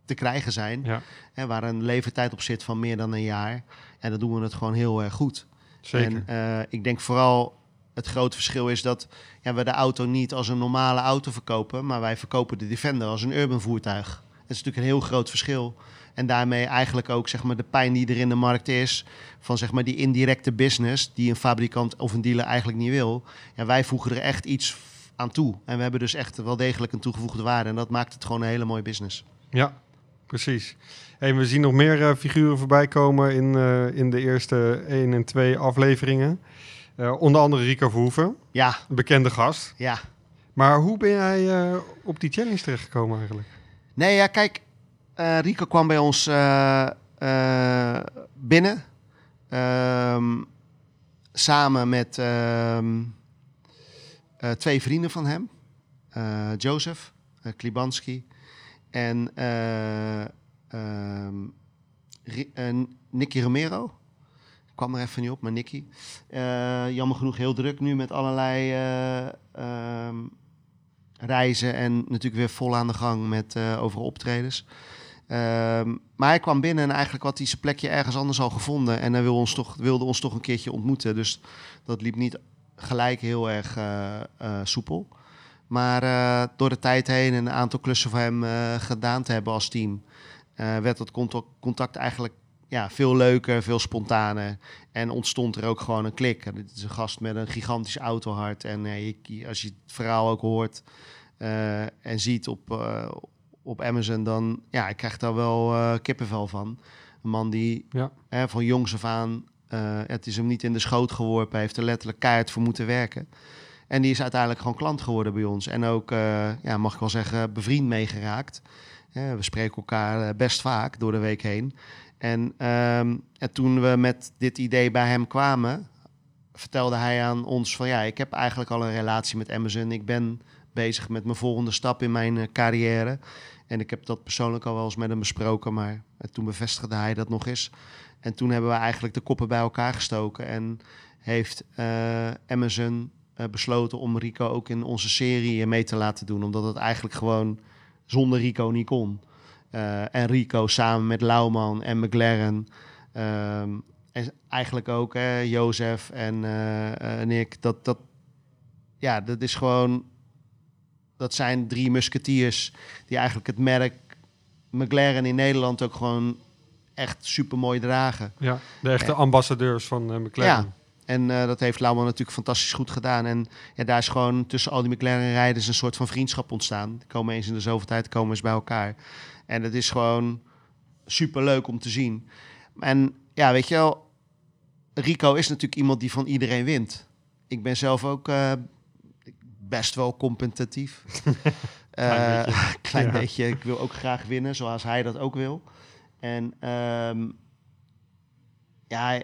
te krijgen zijn. Ja, Hè, waar een leeftijd op zit van meer dan een jaar. En dan doen we het gewoon heel erg goed. zeker. En eh, ik denk vooral het grote verschil is dat ja, we de auto niet als een normale auto verkopen, maar wij verkopen de Defender als een urban voertuig. Dat is natuurlijk een heel groot verschil. En daarmee eigenlijk ook zeg maar, de pijn die er in de markt is van zeg maar, die indirecte business die een fabrikant of een dealer eigenlijk niet wil. Ja, wij voegen er echt iets aan toe. En we hebben dus echt wel degelijk een toegevoegde waarde. En dat maakt het gewoon een hele mooie business. Ja, precies. Hey, we zien nog meer eh, figuren voorbij komen in, eh, in de eerste 1 en 2 afleveringen. Eh, onder andere Rico Verhoeven, Ja, een bekende gast. ja. Maar hoe ben jij op die challenge terechtgekomen eigenlijk? Nee, ja, kijk. Eh, Rico kwam bij ons eh, eh, binnen. Ehm, samen met ehm, eh, twee vrienden van hem. Joseph Klibanski en eh, ehm, eh, Nicky Romero. Ik kwam er even niet op, maar Nicky. Jammer genoeg heel druk nu met allerlei reizen en natuurlijk weer vol aan de gang met overal optredens. Ehm, maar hij kwam binnen en eigenlijk had hij zijn plekje ergens anders al gevonden. En hij wilde ons toch, wilde ons toch een keertje ontmoeten. Dus dat liep niet gelijk heel erg eh, eh, soepel. Maar eh, door de tijd heen en een aantal klussen voor hem gedaan te hebben als team... werd dat contact, eigenlijk ja, veel leuker, veel spontaner. En ontstond er ook gewoon een klik. Dit is een gast met een gigantisch autohart. En als je het verhaal ook hoort en ziet op, op Amazon, dan ja, ik krijg daar wel eh, kippenvel van. Een man die Ja. hè, van jongs af aan, eh, het is hem niet in de schoot geworpen, heeft er letterlijk keihard voor moeten werken. En die is uiteindelijk gewoon klant geworden bij ons. En ook, eh, ja, mag ik wel zeggen, bevriend meegeraakt. We spreken elkaar best vaak door de week heen. En, ehm, en toen we met dit idee bij hem kwamen, vertelde hij aan ons van ja, ik heb eigenlijk al een relatie met Amazon. Ik ben bezig met mijn volgende stap in mijn carrière. En ik heb dat persoonlijk al wel eens met hem besproken, maar eh, toen bevestigde hij dat nog eens. En toen hebben we eigenlijk de koppen bij elkaar gestoken en heeft eh, Amazon eh, besloten om Rico ook in onze serie eh, mee te laten doen. Omdat het eigenlijk gewoon zonder Rico niet kon. Eh, en Rico samen met Lauwman en McLaren. ehm, en eigenlijk ook hè, Jozef en eh, eh, Nick. Dat, dat, ja, dat is gewoon... Dat zijn drie musketiers die eigenlijk het merk McLaren in Nederland ook gewoon echt super mooi dragen. Ja, de echte ambassadeurs van eh, McLaren. Ja. En eh, dat heeft Lauwman natuurlijk fantastisch goed gedaan. En ja, daar is gewoon tussen al die McLaren-rijders een soort van vriendschap ontstaan. Die komen eens in de zoveel tijd komen ze bij elkaar. En het is gewoon super leuk om te zien. En ja, weet je wel, Rico is natuurlijk iemand die van iedereen wint. Ik ben zelf ook eh, best wel competitief. Klein Eh, beetje. klein Ja. beetje. Ik wil ook graag winnen, zoals hij dat ook wil. En ehm, ja,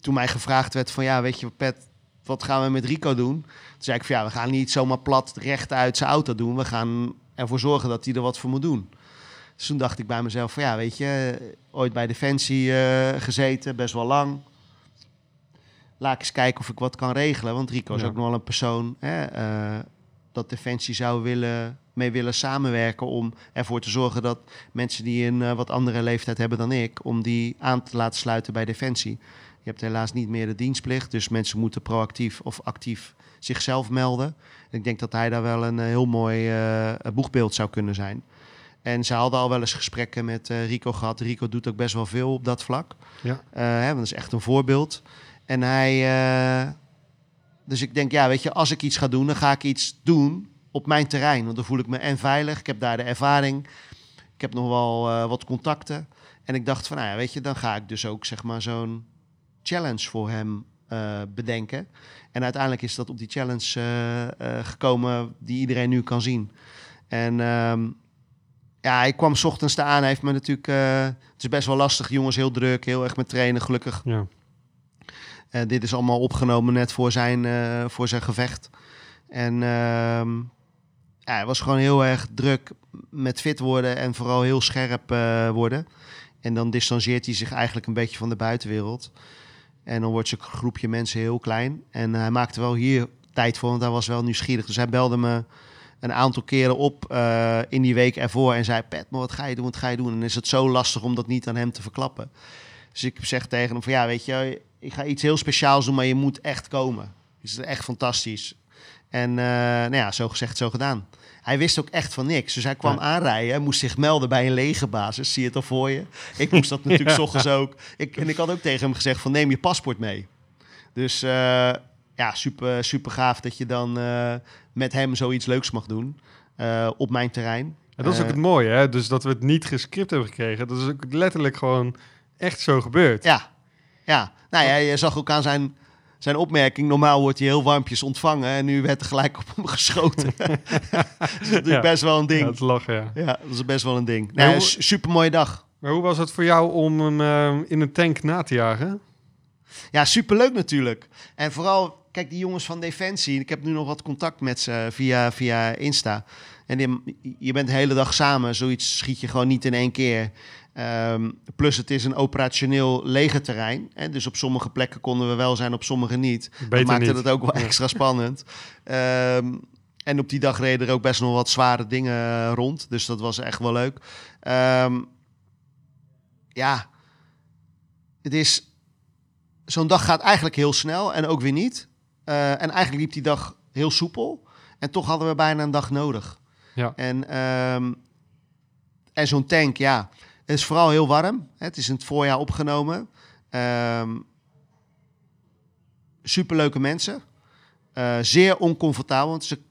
toen mij gevraagd werd van ja, weet je Pet, wat gaan we met Rico doen? Toen zei ik van ja, we gaan niet zomaar plat recht uit zijn auto doen. We gaan ervoor zorgen dat hij er wat voor moet doen. Dus toen dacht ik bij mezelf van ja, weet je, ooit bij Defensie eh, gezeten, best wel lang. Laat ik eens kijken of ik wat kan regelen. Want Rico is Ja. ook nog wel een persoon hè, eh, dat Defensie zou willen, mee willen samenwerken om ervoor te zorgen dat mensen die een eh, wat andere leeftijd hebben dan ik, om die aan te laten sluiten bij Defensie. Je hebt helaas niet meer de dienstplicht, dus mensen moeten proactief of actief zichzelf melden. En ik denk dat hij daar wel een eh, heel mooi boegbeeld zou kunnen zijn. En ze hadden al wel eens gesprekken met Rico gehad. Rico doet ook best wel veel op dat vlak. Ja. Hè, want dat is echt een voorbeeld. En hij. eh, dus ik denk, ja, weet je, als ik iets ga doen, dan ga ik iets doen op mijn terrein. Want dan voel ik me en veilig. Ik heb daar de ervaring. Ik heb nog wel eh, wat contacten. En ik dacht van, nou ja, weet je, dan ga ik dus ook zeg maar zo'n challenge voor hem eh, bedenken. En uiteindelijk is dat op die challenge gekomen die iedereen nu kan zien. En ehm, ja, hij kwam 's ochtends aan. Hij heeft me natuurlijk... het is best wel lastig. Jongens, heel druk. Heel erg met trainen, gelukkig. Ja. Eh, dit is allemaal opgenomen net voor zijn, eh, voor zijn gevecht. En ehm, ja, hij was gewoon heel erg druk met fit worden en vooral heel scherp eh, worden. En dan distancieert hij zich eigenlijk een beetje van de buitenwereld. En dan wordt zijn groepje mensen heel klein. En hij maakte wel hier tijd voor, want hij was wel nieuwsgierig. Dus hij belde me een aantal keren op in die week ervoor en zei... Pet, maar wat ga je doen, wat ga je doen? En is het zo lastig om dat niet aan hem te verklappen. Dus ik zeg tegen hem van ja, weet je, ik ga iets heel speciaals doen, maar je moet echt komen. Het is echt fantastisch. En eh, nou ja, zo gezegd, zo gedaan. Hij wist ook echt van niks. Dus hij kwam Ja. aanrijden, moest zich melden bij een legerbasis. Zie je het al voor je? Ik moest dat natuurlijk 's ochtends ook. Ik, en ik had ook tegen hem gezegd van neem je paspoort mee. Dus eh, ja, super, super gaaf dat je dan eh, met hem zoiets leuks mag doen op mijn terrein. En dat is ook het mooie, hè? Dus dat we het niet gescript hebben gekregen. Dat is ook letterlijk gewoon echt zo gebeurd. Ja, ja. Nou ja, je zag ook aan zijn, zijn opmerking. Normaal wordt hij heel warmpjes ontvangen. En nu werd er gelijk op hem geschoten. dat is natuurlijk Ja. best wel een Ja, ding. het lachen, ja. Ja, dat is best wel een ding. Nee, hoe- su- super mooie dag. Maar hoe was het voor jou om hem eh, in een tank na te jagen? Ja, superleuk natuurlijk. En vooral, kijk, die jongens van Defensie. Ik heb nu nog wat contact met ze via, via Insta. En die- je bent de hele dag samen. Zoiets schiet je gewoon niet in één keer. Ehm, plus het is een operationeel legerterrein. Hè? Dus op sommige plekken konden we wel zijn, op sommige niet. dat Beter maakte niet. het ook wel extra spannend. Ehm, en op die dag reden er ook best nog wat zware dingen rond. Dus dat was echt wel leuk. Ehm, ja, het is... Zo'n dag gaat eigenlijk heel snel en ook weer niet. Eh, en eigenlijk liep die dag heel soepel. En toch hadden we bijna een dag nodig. Ja. En, en zo'n tank, ja, het is vooral heel warm. Het is in het voorjaar opgenomen. Ehm superleuke mensen. Eh, zeer oncomfortabel, want het is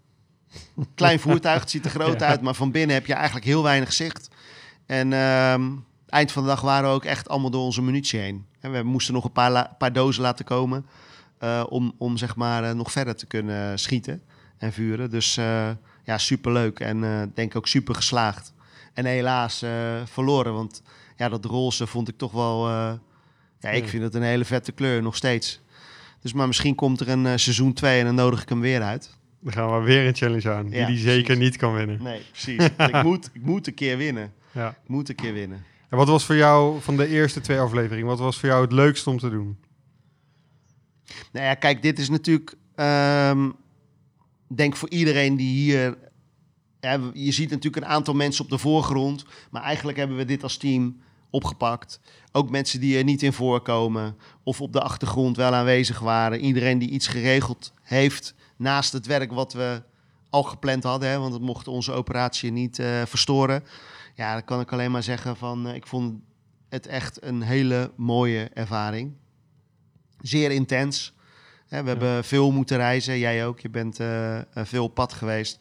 een klein voertuig. Het ziet er groot Ja. uit, maar van binnen heb je eigenlijk heel weinig zicht. En ehm, eind van de dag waren we ook echt allemaal door onze munitie heen. En we moesten nog een paar, la- paar dozen laten komen eh, om, om zeg maar eh, nog verder te kunnen schieten en vuren. Dus ja, superleuk en denk ook super geslaagd. En helaas eh, verloren, want ja, dat roze vond ik toch wel... eh, ja, ik Ja. vind het een hele vette kleur, nog steeds. Dus maar misschien komt er een eh, seizoen 2 en dan nodig ik hem weer uit. Dan gaan we weer een challenge aan, die Ja, die zeker niet kan winnen. Nee, precies. ik, moet, ik moet een keer winnen. Ja. Ik moet een keer winnen. En wat was voor jou van de eerste twee afleveringen, wat was voor jou het leukste om te doen? Nou ja, kijk, dit is natuurlijk, ehm denk voor iedereen die hier je ziet natuurlijk een aantal mensen op de voorgrond. Maar eigenlijk hebben we dit als team opgepakt. Ook mensen die er niet in voorkomen. Of op de achtergrond wel aanwezig waren. Iedereen die iets geregeld heeft naast het werk wat we al gepland hadden. Hè, want het mocht onze operatie niet eh, verstoren. Ja, dan kan ik alleen maar zeggen van... eh, ik vond het echt een hele mooie ervaring. Zeer intens. Hè, we hebben veel moeten reizen. Jij ook. Je bent eh, veel op pad geweest.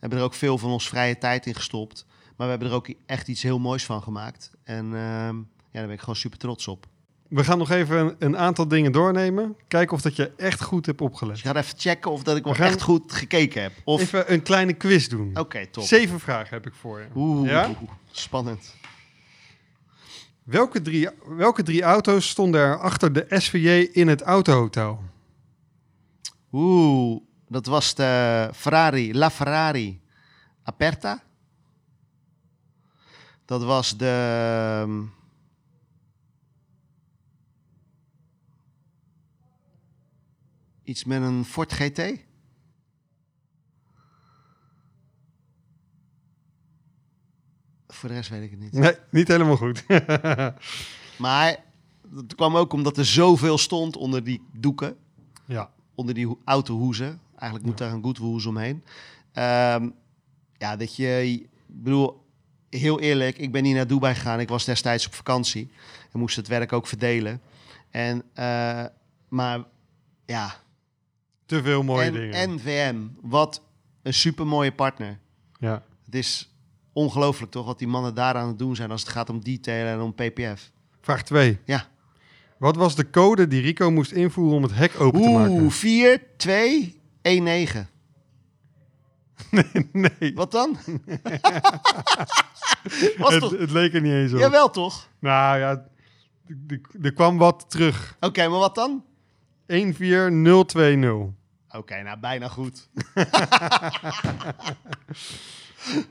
Hebben er ook veel van ons vrije tijd in gestopt. Maar we hebben er ook echt iets heel moois van gemaakt. En ehm, ja, daar ben ik gewoon super trots op. We gaan nog even een, een aantal dingen doornemen. Kijken of dat je echt goed hebt opgelet. Dus ik ga even checken of dat ik wel gaan- echt goed gekeken heb. Of... Even een kleine quiz doen. Oké, top. Zeven vragen heb ik voor je. Oeh, Ja? spannend. Welke drie, welke drie auto's stonden er achter de SVJ in het autohotel? Oeh, dat was de Ferrari, La Ferrari Aperta. Dat was de... ehm, Iets met een Ford GT. Voor de rest weet ik het niet. Nee, niet helemaal goed. Maar dat kwam ook omdat er zoveel stond onder die doeken. ja. onder die ho- autohoezen. Eigenlijk moet daar een goedhoes omheen. Ehm, ja, dat je... Ik bedoel, heel eerlijk, ik ben niet naar Dubai gegaan. Ik was destijds op vakantie. En moest het werk ook verdelen. En, eh, maar ja, Te veel mooie en, dingen. NVM, wat een supermooie partner. Ja. Het is ongelooflijk toch, wat die mannen daar aan het doen zijn als het gaat om detailen en om PPF. Vraag 2. Ja. Wat was de code die Rico moest invoeren om het hek open te maken? Oeh, 4, 2, 1, 9. nee, Wat dan? Was het, toch? het leek er niet eens op. Jawel toch? Nou ja, er kwam wat terug. Oké, maar wat dan? 14020. Oké, nou bijna goed.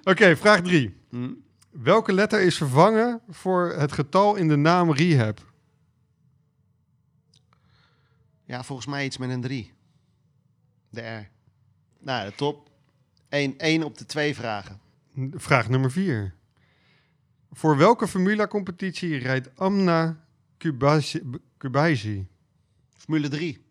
Oké, vraag 3. Hm? Welke letter is vervangen voor het getal in de naam Rehab? Ja, volgens mij iets met een 3. De R. Nou, de top. 1, 1 op de twee vragen. Vraag nummer 4. Voor welke Formula-competitie rijdt Amna Kubaisi? Formule 3.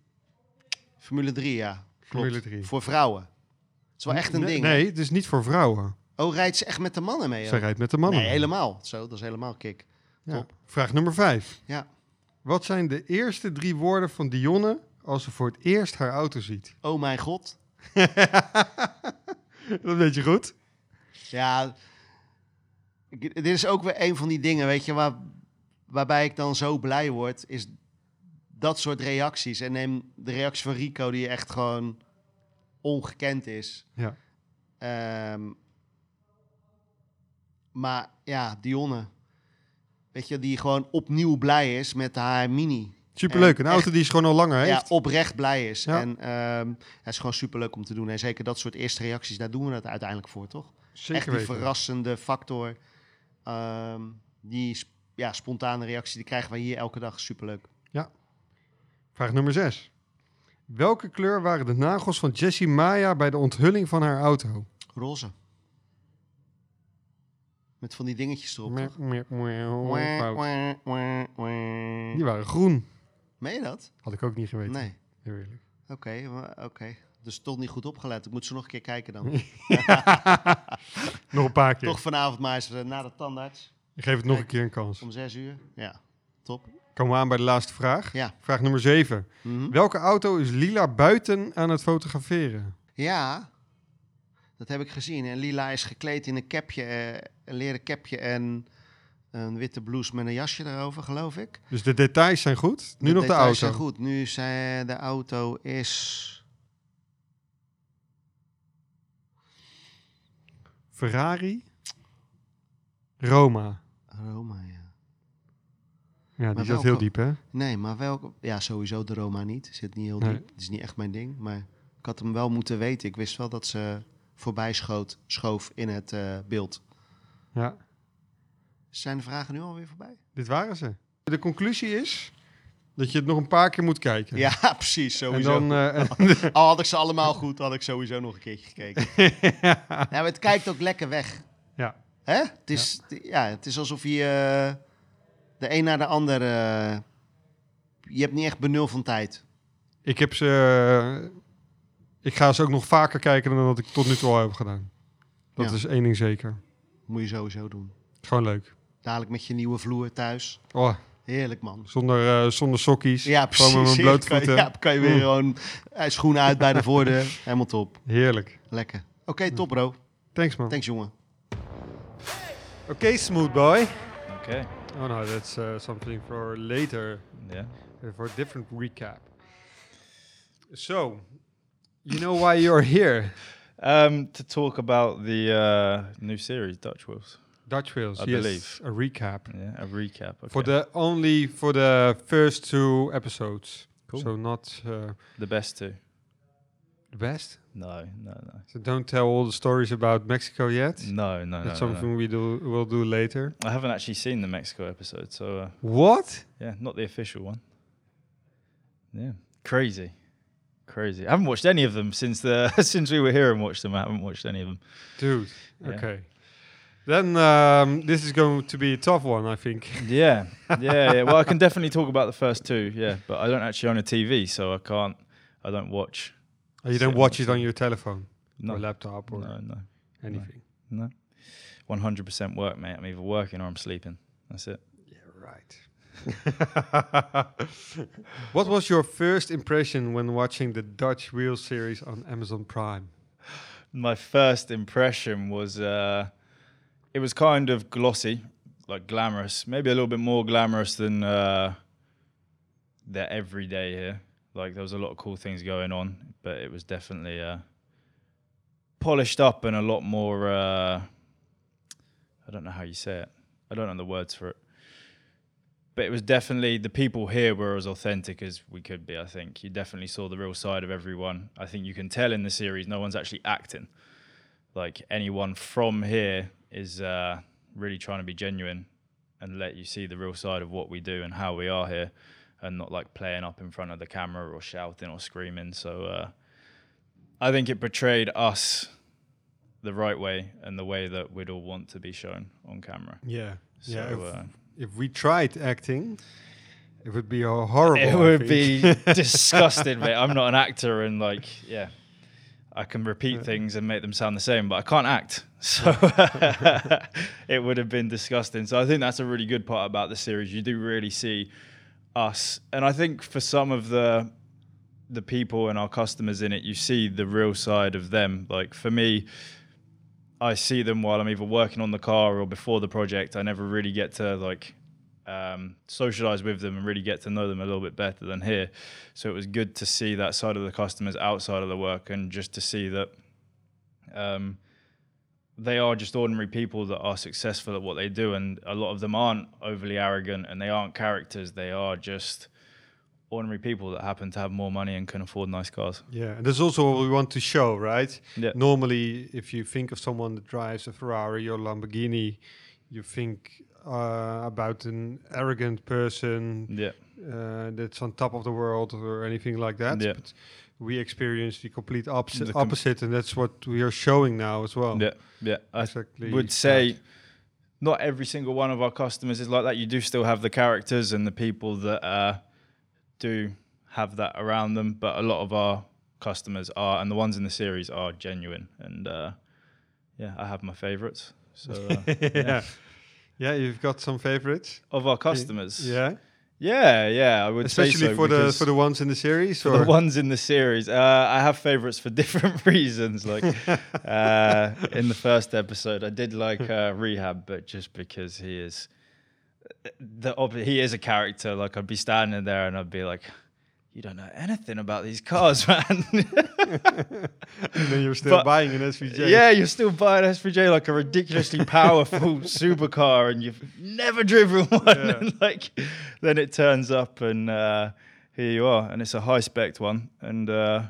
Formule 3, ja. Klopt. Formule 3. Voor vrouwen. Het is wel echt een nee, ding. Nee, het is niet voor vrouwen. Oh, rijdt ze echt met de mannen mee? Joh? rijdt met de mannen. Nee, helemaal. Zo, dat is helemaal kick. Ja. top. Vraag nummer 5. Ja. Wat zijn de eerste drie woorden van Dionne als ze voor het eerst haar auto ziet? Oh mijn god. Dat weet je goed. Ja, ik- dit is ook weer een van die dingen, weet je, waar, waarbij ik dan zo blij word, is dat soort reacties. En neem de reactie van Rico, die echt gewoon ongekend is. Ja. Ehm, maar ja, Dionne, weet je, die gewoon opnieuw blij is met haar Mini. Superleuk. En Een auto echt- die ze gewoon al langer Ja, heeft. oprecht blij is. Ja. En ehm, het is gewoon superleuk om te doen. En zeker dat soort eerste reacties, daar doen we het uiteindelijk voor, toch? Zeker echt die weten. verrassende factor. Ehm, die ja, spontane reactie, die krijgen wij hier elke dag. Superleuk. Vraag nummer 6. Welke kleur waren de nagels van Jessie Maya bij de onthulling van haar auto? Roze. Met van die dingetjes erop. Toch? Die waren groen. Meen je dat? Had ik ook niet geweten. Nee. Heel eerlijk. Oké, oké. Dus toch niet goed opgelet. Ik moet ze nog een keer kijken dan. Nog een paar keer. toch vanavond maar eens eh, naar de tandarts. Ik geef het nog een keer een kans. Om zes uur. Ja, top. Komen we aan bij de laatste vraag. Ja. Vraag nummer 7. Mhm. Welke auto is Lila buiten aan het fotograferen? Ja, dat heb ik gezien. En Lila is gekleed in een capje, eh, een leren capje en een witte blouse met een jasje erover, geloof ik. Dus de details zijn goed. Nu nog de details auto. zijn goed. Nu zijn de auto is... Ferrari. Roma. Roma, ja. Ja, die zat heel diep, hè? Nee, maar welke... Ja, sowieso de Roma niet. Zit niet heel diep. Het is niet echt mijn ding. Maar ik had hem wel moeten weten. Ik wist wel dat ze voorbij schoot, schoof in het eh, beeld. Ja, Zijn de vragen nu alweer voorbij? dit waren ze. De conclusie is... Dat je het nog een paar keer moet kijken. Ja, precies. en Sowieso. dan... eh, Al had ik ze allemaal goed, had ik sowieso nog een keertje gekeken. ja, maar het kijkt ook lekker weg. ja. Hè? Het, is, ja. het is alsof je eh, de een naar de ander... eh, je hebt niet echt benul van tijd. Ik heb ze... ik ga ze ook nog vaker kijken dan dat ik tot nu toe al heb gedaan. Dat Ja. is één ding zeker. Moet je sowieso doen. Gewoon leuk. Dadelijk met je nieuwe vloer thuis. Oh, Heerlijk, man. zonder, eh, zonder sokkies. Ja, precies. Gewoon met mijn blootvoeten. Ja, kan je weer Mm. gewoon eh, schoenen uit bij de voordeur. Helemaal top. Heerlijk. Lekker. Oké, top bro. Thanks man. Thanks jongen. Oké, smooth boy. Okay. Oh no, that's uh, something for later. Yeah. uh, for a different recap. So, you know why you're here? Um, to talk about the uh, new series, Dutch Wheels. Dutch Wheels, I yes, believe. a recap Yeah, a recap. Okay. for the only for the first two episodes. Cool. So not uh, the best two. the best. No, no, no, So don't tell all the stories about Mexico yet. no, no, no. That's no, no. something we do will do later. I haven't actually seen the Mexico episode, so uh, What? yeah, not the official one. Yeah, crazy, crazy. I haven't watched any of them since the since we were here and watched them. I haven't watched any of them. Dude. Yeah. Okay. Then um, this is going to be a tough one, I think. Yeah, yeah, yeah. Well, I can definitely talk about the first two. Yeah, but I don't actually own a TV, so I can't. I don't watch. Oh, you don't watch it on your telephone No, or laptop or no, no, anything. no. One hundred percent work, mate. I'm either working or I'm sleeping. That's it. Yeah, right. what was your first impression when watching the Dutch Wheel series on Amazon Prime? My first impression was uh, it was kind of glossy, like glamorous, maybe a little bit more glamorous than uh, their everyday here. Like there was a lot of cool things going on, but it was definitely uh, polished up and a lot more. Uh, I don't know how you say it. I don't know the words for it. But it was definitely the people here were as authentic as we could be. I think you definitely saw the real side of everyone. I think you can tell in the series no one's actually acting. Like anyone from here is uh, really trying to be genuine and let you see the real side of what we do and how we are here, and not like playing up in front of the camera or shouting or screaming. So uh, I think it portrayed us the right way and the way that we'd all want to be shown on camera. Yeah, So yeah. If, uh, if we tried acting, it would be horrible. it I would think. be disgusting, mate. I'm not an actor, and like, yeah, I can repeat things and make them sound the same, but I can't act. So it would have been disgusting. So I think that's a really good part about the series. You do really see us, and I think for some of the the people and our customers in it, you see the real side of them. Like for me, I see them while I'm either working on the car or before the project. I never really get to like um, socialize with them and really get to know them a little bit better than here. So it was good to see that side of the customers outside of the work and just to see that um, they are just ordinary people that are successful at what they do. And a lot of them aren't overly arrogant and they aren't characters. They are just ordinary people that happen to have more money and can afford nice cars. Yeah, and that's also what we want to show, right? Yeah. Normally, if you think of someone that drives a Ferrari or Lamborghini, you think uh, about an arrogant person Yeah. uh, that's on top of the world or anything like that. Yeah. But we experience the complete opposite, The com- opposite, and that's what we are showing now as well. Yeah. Yeah. I exactly. would say not every single one of our customers is like that. You do still have the characters and the people that uh, do have that around them, but a lot of our customers are, and the ones in the series are genuine. And uh, yeah, I have my favorites. So uh, yeah. Yeah, you've got some favorites. of our customers, Yeah, yeah, yeah, I would especially say so for the for the ones in the series. for or the ones in the series. Uh, I have favorites for different reasons. Like uh, in the first episode, I did like uh, Rehab, but just because he is the ob- he is a character. Like I'd be standing there and I'd be like, "You don't know anything about these cars, man." and then you're still But- buying an SVJ. yeah, you're still buying an SVJ like a ridiculously powerful supercar, and you've never driven one. Yeah. And like, then it turns up, and uh, here you are, and it's a high spec one. And uh,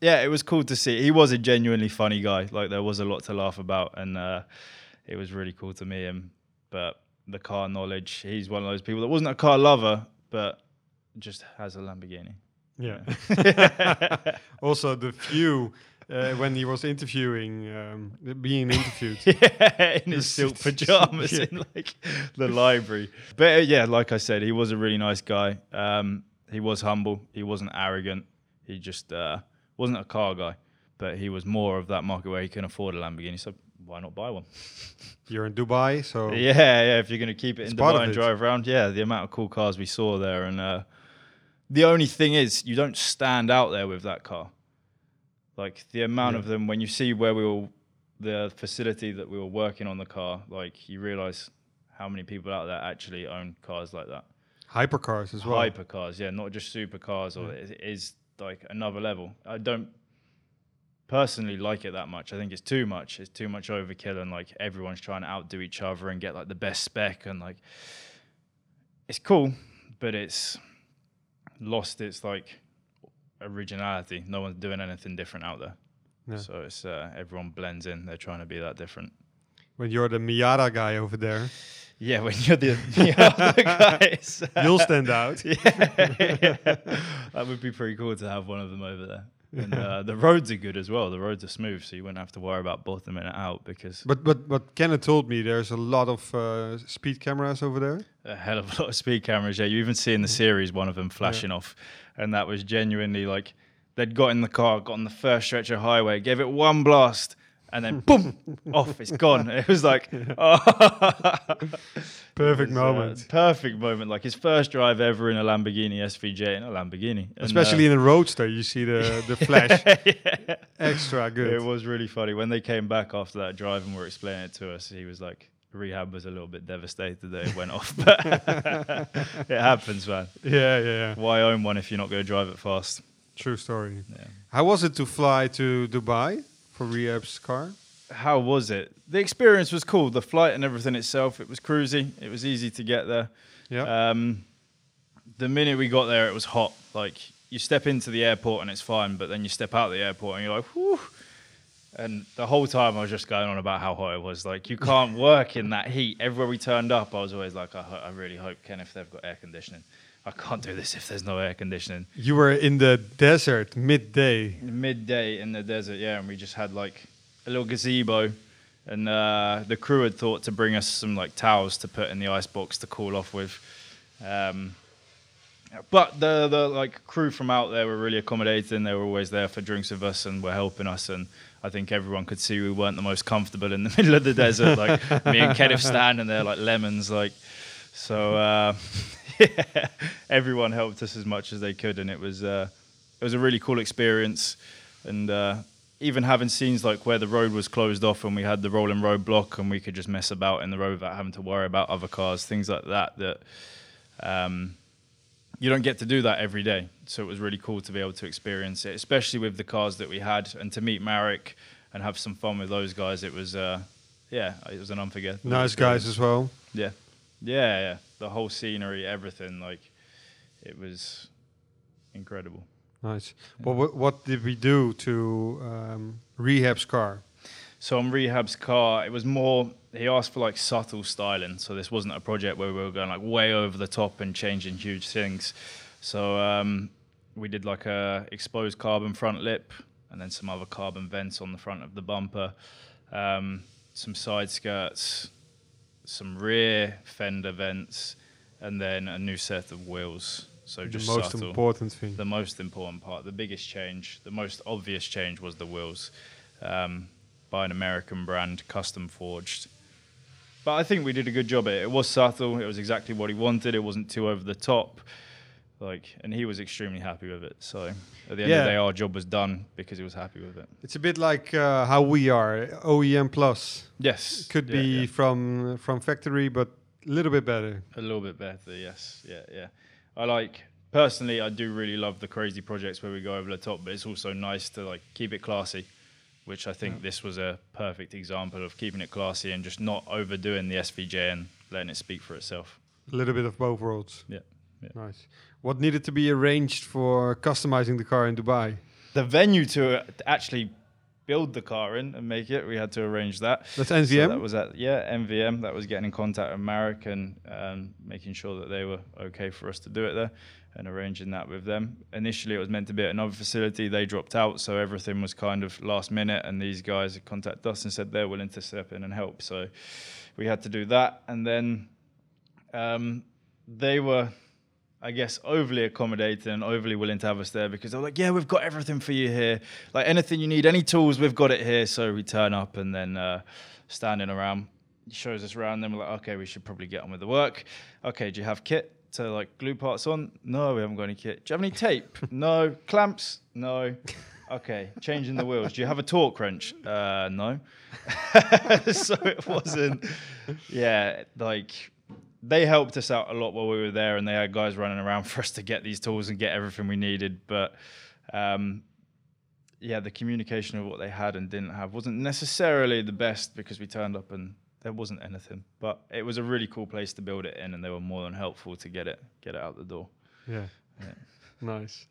yeah, it was cool to see. He was a genuinely funny guy. Like there was a lot to laugh about, and uh, it was really cool to meet him. But the car knowledge, he's one of those people that wasn't a car lover, but just has a Lamborghini. Yeah. also, the view uh, when he was interviewing, um, being interviewed. yeah, in his silk pajamas Yeah. in like the library. But uh, yeah, like I said, he was a really nice guy. Um, he was humble. He wasn't arrogant. He just uh, wasn't a car guy, but he was more of that market where he can afford a Lamborghini. So why not buy one? You're in Dubai, so Yeah, yeah. If you're going to keep it in Dubai and it. drive around, yeah, the amount of cool cars we saw there, and uh, the only thing is, you don't stand out there with that car. Like the amount Yeah. of them when you see where we were, the facility that we were working on the car, like you realize how many people out there actually own cars like that. hypercars as well. Hypercars, yeah, not just supercars, or it is like another level. I don't personally like it that much. I think it's too much. It's too much overkill, and like everyone's trying to outdo each other and get like the best spec, and like it's cool, but it's lost its like originality. No one's doing anything different out there. So it's uh, everyone blends in. They're trying to be that different. When you're the Miata guy over there, Yeah, when you're the, other guys, you'll stand out. yeah, that would be pretty cool to have one of them over there. And uh, the roads are good as well. The roads are smooth, so you wouldn't have to worry about bottoming it out because But but but Kenneth told me there's a lot of uh, speed cameras over there. A hell of a lot of speed cameras. Yeah, you even see in the series one of them flashing off, and that was genuinely like they'd got in the car, got on the first stretch of highway, gave it one blast, and then boom, off, it's gone. It was like, oh. Perfect was, uh, moment. perfect moment. Like his first drive ever in a Lamborghini SVJ, in a Lamborghini, And, Especially uh, in a roadster, you see the the flash yeah. extra good. It was really funny when they came back after that drive and were explaining it to us. He was like, "Rehab was a little bit devastated that it went off, but it happens, man. yeah, yeah, yeah. Why own one if you're not going to drive it fast?" True story. Yeah. How was it to fly to Dubai for Rehab's car? How was it? The experience was cool. The flight and everything itself, it was cruisy. It was easy to get there. Yeah. Um, the minute we got there, it was hot. Like you step into the airport and it's fine, but then you step out of the airport and you're like, whew. And the whole time I was just going on about how hot it was. Like you can't work in that heat. Everywhere we turned up, I was always like, I, ho- I really hope Ken if they've got air conditioning. I can't do this if there's no air conditioning. you were in the desert midday. Midday in the desert, yeah, and we just had like a little gazebo, and uh, the crew had thought to bring us some like towels to put in the ice box to cool off with. Um, but the the like crew from out there were really accommodating. They were always there for drinks with us and were helping us. And I think everyone could see we weren't the most comfortable in the middle of the desert. Like me and Kenneth standing there like lemons. Like so, uh, yeah, everyone helped us as much as they could, and it was uh, it was a really cool experience. And uh, even having scenes like where the road was closed off and we had the rolling road block and we could just mess about in the road without having to worry about other cars, things like that. That um, you don't get to do that every day. So it was really cool to be able to experience it, especially with the cars that we had, and to meet Marek and have some fun with those guys. It was, uh, yeah, it was an unforgettable. Nice guys as well. Yeah, yeah, yeah. The whole scenery, everything, like it was incredible. Nice. Well, what, what did we do to um, Rehab's car? So on Rehab's car, it was more. He asked for like subtle styling. So this wasn't a project where we were going like way over the top and changing huge things. So um, we did like a exposed carbon front lip, and then some other carbon vents on the front of the bumper, um, some side skirts, some rear fender vents, and then a new set of wheels. So The just the most subtle important thing. the most important part, the biggest change, the most obvious change was the wheels um, by an American brand, custom forged. But I think we did a good job at it. It was subtle. It was exactly what he wanted. It wasn't too over the top. Like, and he was extremely happy with it. So at the end Yeah. of the day, our job was done because he was happy with it. It's a bit like uh, how we are, OEM plus. Yes, Could yeah, be yeah. from from factory, but a little bit better. A little bit better, yes. Yeah, yeah. I like personally I do really love the crazy projects where we go over the top, but it's also nice to like keep it classy, which I think this was a perfect example of keeping it classy and just not overdoing the SVJ and letting it speak for itself. A little bit of both worlds. Yeah. yeah. Nice. What needed to be arranged for customizing the car in Dubai? The venue to uh, actually build the car in and make it. We had to arrange that. That's So NVM. that was at yeah MVM. That was getting in contact with Marek and um, making sure that they were okay for us to do it there, and arranging that with them. Initially, it was meant to be at another facility. They dropped out, so everything was kind of last minute. And these guys contacted us and said they're willing to step in and help. So we had to do that, and then um, they were. I guess overly accommodating and overly willing to have us there because they're like, yeah, we've got everything for you here. Like anything you need, any tools, we've got it here. So we turn up and then uh, standing around, shows us around. Then we're like, okay, we should probably get on with the work. Okay, do you have kit to like glue parts on? No, we haven't got any kit. Do you have any tape? no. Clamps? No. Okay, changing the wheels. Do you have a torque wrench? Uh, no. so it wasn't, yeah, like they helped us out a lot while we were there, and they had guys running around for us to get these tools and get everything we needed. But um, yeah, the communication of what they had and didn't have wasn't necessarily the best because we turned up and there wasn't anything. But it was a really cool place to build it in, and they were more than helpful to get it get it out the door. Yeah. Yeah. Nice.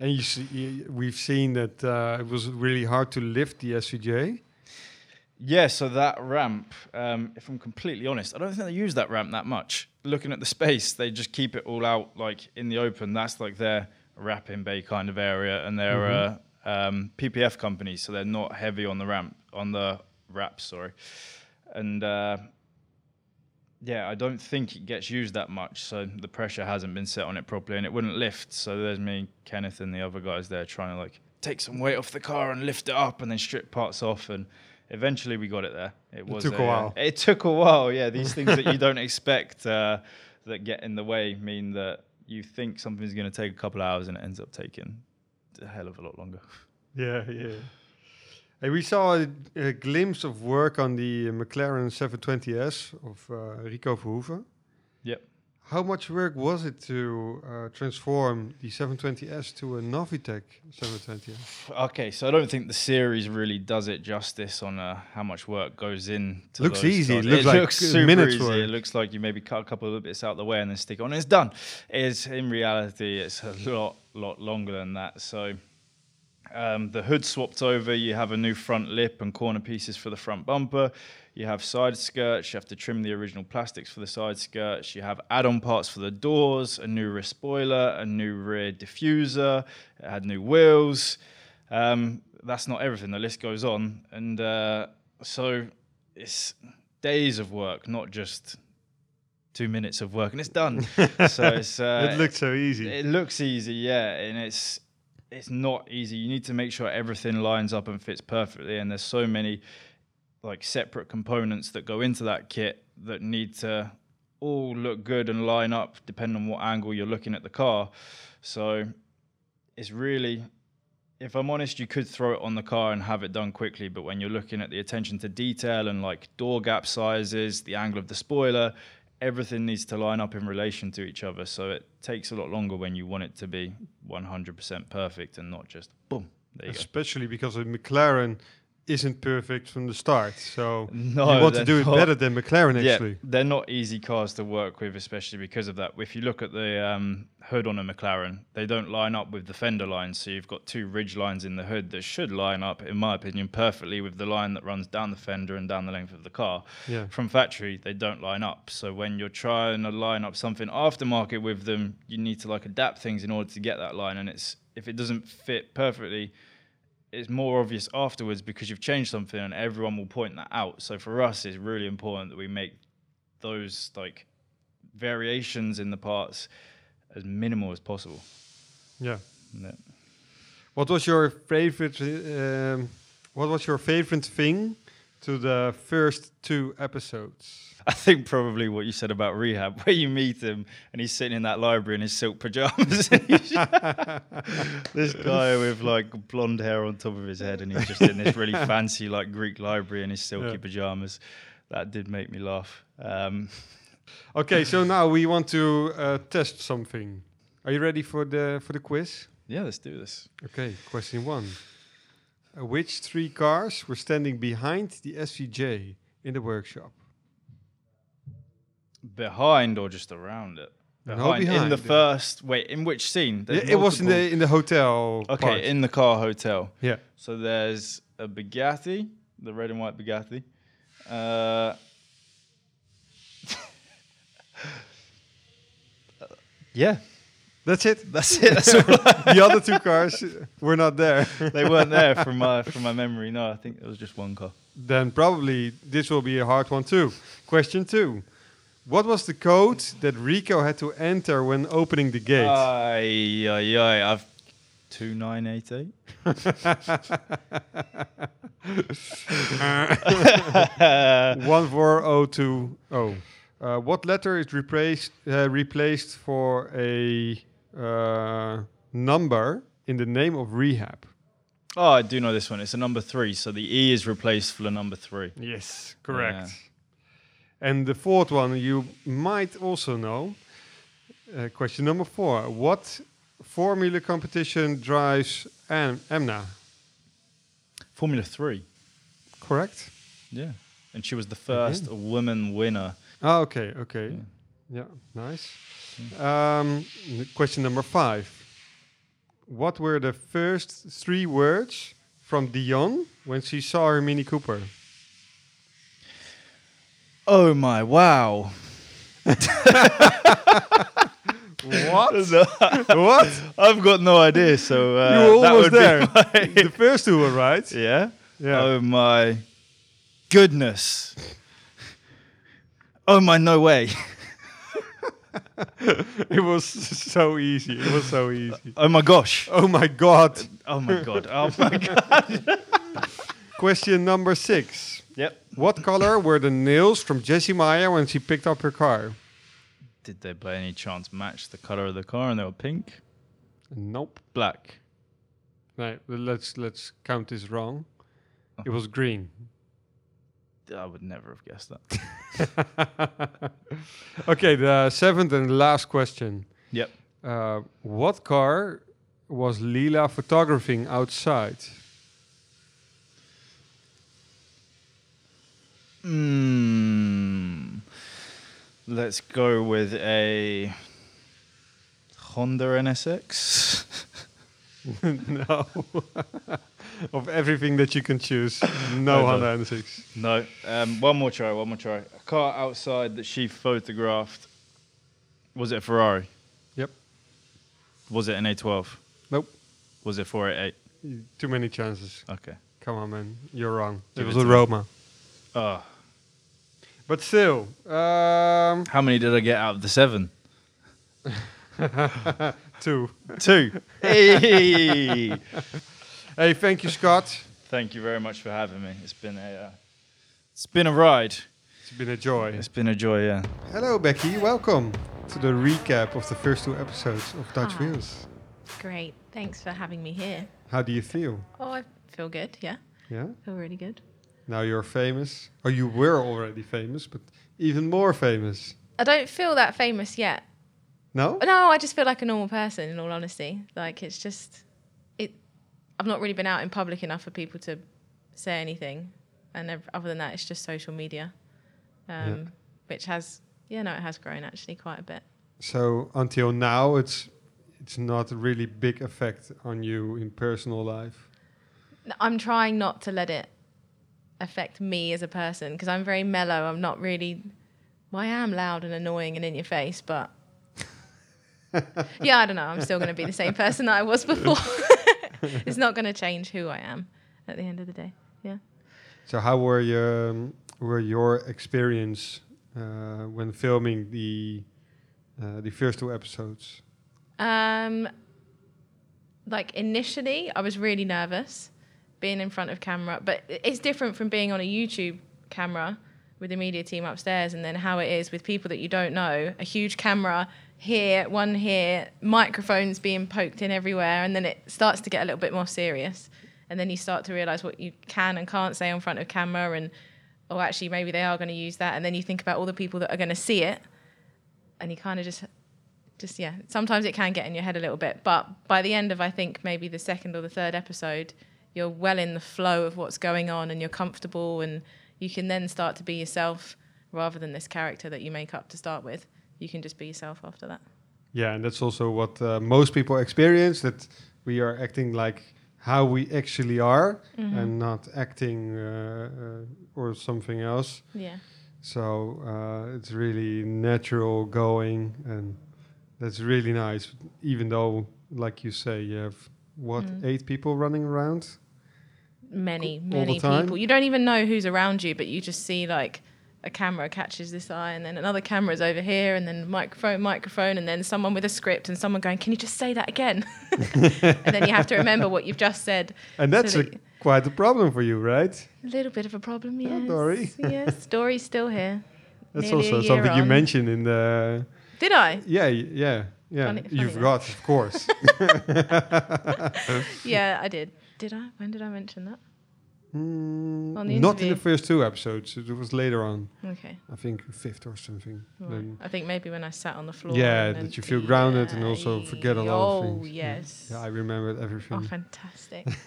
And you see, you- we've seen that uh, it was really hard to lift the SVJ. Yeah, so that ramp, um, if I'm completely honest, I don't think they use that ramp that much. Looking at the space, they just keep it all out like in the open. That's like their wrapping bay kind of area, and they're a um, PPF company, so they're not heavy on the ramp, on the wraps, sorry. And uh, yeah, I don't think it gets used that much, so the pressure hasn't been set on it properly, and it wouldn't lift. So there's me, Kenneth, and the other guys there trying to like take some weight off the car and lift it up, and then strip parts off, and eventually we got it there. It was took a while. It took a while. Yeah, these things that you don't expect uh, that get in the way mean that you think something's going to take a couple of hours, and it ends up taking a hell of a lot longer. Yeah, yeah. And we saw a, a glimpse of work on the McLaren 720S of uh, Rico Verhoeven. Yep. How much work was it to uh, transform the 720S to a Novitec 720S? Okay, so I don't think the series really does it justice on uh, how much work goes in. To Looks easy, it looks like super minutes easy. It looks like you maybe cut a couple of bits out of the way and then stick it on. And it's done. It's in reality, it's a lot, lot longer than that. So um, the hood swapped over. You have a new front lip and corner pieces for the front bumper. You have side skirts. You have to trim the original plastics for the side skirts. You have add-on parts for the doors, a new rear spoiler, a new rear diffuser. It had new wheels. Um, that's not everything. The list goes on, and uh, so it's days of work, not just two minutes of work, and it's done. so it's uh, it looks so easy. it looks easy, yeah, and it's it's not easy. You need to make sure everything lines up and fits perfectly, and there's so many like separate components that go into that kit that need to all look good and line up depending on what angle you're looking at the car. So it's really if I'm honest, you could throw it on the car and have it done quickly, but when you're looking at the attention to detail and like door gap sizes, the angle of the spoiler, everything needs to line up in relation to each other. So it takes a lot longer when you want it to be 100% perfect and not just boom. There you go. Especially because a McLaren isn't perfect from the start. So No, you want to do it better than McLaren, Yeah, actually. they're not easy cars to work with, especially because of that. If you look at the um, hood on a McLaren, they don't line up with the fender lines. So you've got two ridge lines in the hood that should line up, in my opinion, perfectly with the line that runs down the fender and down the length of the car. Yeah. From factory, they don't line up. So when you're trying to line up something aftermarket with them, you need to like adapt things in order to get that line. And it's if it doesn't fit perfectly, it's more obvious afterwards because you've changed something and everyone will point that out. So for us, it's really important that we make those like variations in the parts as minimal as possible. Yeah. Yeah. What was your favorite? Um, what was your favorite thing to the first two episodes? I think probably what you said about rehab, where you meet him and he's sitting in that library in his silk pajamas. this guy with like blonde hair on top of his head, and he's just in this really fancy like Greek library in his silky Yeah. pajamas. That did make me laugh. Um, Okay, so now we want to uh, test something. Are you ready for the for the quiz? yeah, let's do this. Okay, question one. Uh, which three cars were standing behind the SVJ in the workshop? Behind or just around it? No in behind. the first. Wait, in which scene? There's it was in the in the hotel. Okay, part. in the car hotel. yeah. So there's a Bugatti, the red and white Bugatti. Uh, yeah, That's it. that's it. That's the other two cars were not there. they weren't there from my from my memory. No, I think it was just one car. then probably this will be a hard one too. Question two. What was the code that Rico had to enter when opening the gate? Aye, aye, aye. I've two nine eight eight. One four oh two oh. Uh, what letter is replaced uh, replaced for a uh, number in the name of rehab? Oh, I do know this one. It's a number three, so the E is replaced for the number three. Yes, correct. Yeah. And the fourth one you might also know. Uh, question number four: What formula competition drives Am- Amna? Formula Three. Correct. Yeah, and she was the first woman winner. Ah, okay, okay. Yeah, nice. Um, question number five. What were the first three words from Dion when she saw her Mini Cooper? Oh my! Wow. What? what? I've got no idea. So uh, you were that almost would be there. the first two were right. yeah. Yeah. Oh my goodness. Oh my no way. it was so easy. It was so easy. Oh my gosh. Oh my god. Oh my god. Oh my god. Question number six. Yep. What color were the nails from Jessie Meyer when she picked up her car? Did they by any chance match the color of the car and they were pink? Nope. Black. Right, let's let's count this wrong. It was green. I would never have guessed that. okay, the seventh and last question. Yep. Uh, what car was Lila photographing outside? Mm, let's go with a Honda NSX. no. of everything that you can choose, no Honda N6. No. Um, one more try. One more try. A car outside that she photographed. Was it a Ferrari? Yep. Was it an A12? Nope. Was it 488? Too many chances. Okay. Come on, man. You're wrong. Give it was it a to me. Roma. Oh. But still, um, How many did I get out of the seven? two. Two. hey. Hey, thank you, Scott. Thank you very much for having me. It's been a uh, it's been a ride. It's been a joy. It's been a joy, yeah. Hello, Becky. Welcome to the recap of the first two episodes of Dutch Hi. Wheels. Great. Thanks for having me here. How do you feel? Oh, I feel good. Yeah, Yeah. feel really good. Now you're famous, or you were already famous, but even more famous. I don't feel that famous yet. No? No, I just feel like a normal person. In all honesty, like it's just it. I've not really been out in public enough for people to say anything, and ev- other than that, it's just social media, um, which has yeah, no, it has grown actually quite a bit. So until now, it's it's not a really big effect on you in personal life. I'm trying not to let it affect me as a person because I'm very mellow. I'm not really. Well, I am loud and annoying and in your face, but yeah, I don't know. I'm still going to be the same person that I was before. it's not going to change who I am at the end of the day. Yeah. So how were your um, were your experience uh, when filming the uh, the first two episodes? Um, like initially, I was really nervous being in front of camera, but it's different from being on a YouTube camera with the media team upstairs, and then how it is with people that you don't know. A huge camera here, one here, microphones being poked in everywhere, and then it starts to get a little bit more serious. And then you start to realize what you can and can't say in front of camera, and oh, actually, maybe they are going to use that. And then you think about all the people that are going to see it, and you kind of just just yeah sometimes it can get in your head a little bit but by the end of i think maybe the second or the third episode you're well in the flow of what's going on and you're comfortable and you can then start to be yourself rather than this character that you make up to start with you can just be yourself after that Yeah, and that's also what uh, most people experience that we are acting like how we actually are Mhm. and not acting uh, uh, or something else. Yeah. So uh, it's really natural going, and that's really nice. Even though, like you say, you have what Mm. eight people running around. Many, many people. You don't even know who's around you, but you just see like a camera catches this eye, and then another camera's over here, and then microphone, microphone, and then someone with a script, and someone going, "Can you just say that again?" and then you have to remember what you've just said. And So that's a, quite a problem for you, right? A little bit of a problem, yes. Dory. yes, Dory's still here. That's Nearly also something you mentioned in the. Did I? Yeah, yeah, yeah. Funny- you funny forgot, of course. Yeah, I did. Did I? When did I mention that? Mm, On the not in the first two episodes. It was later on. Okay. I think fifth or something. Right. I think maybe when I sat on the floor. Yeah, that you feel grounded and also forget a lot of things. Oh, yes. yeah, I remembered everything. Oh, fantastic.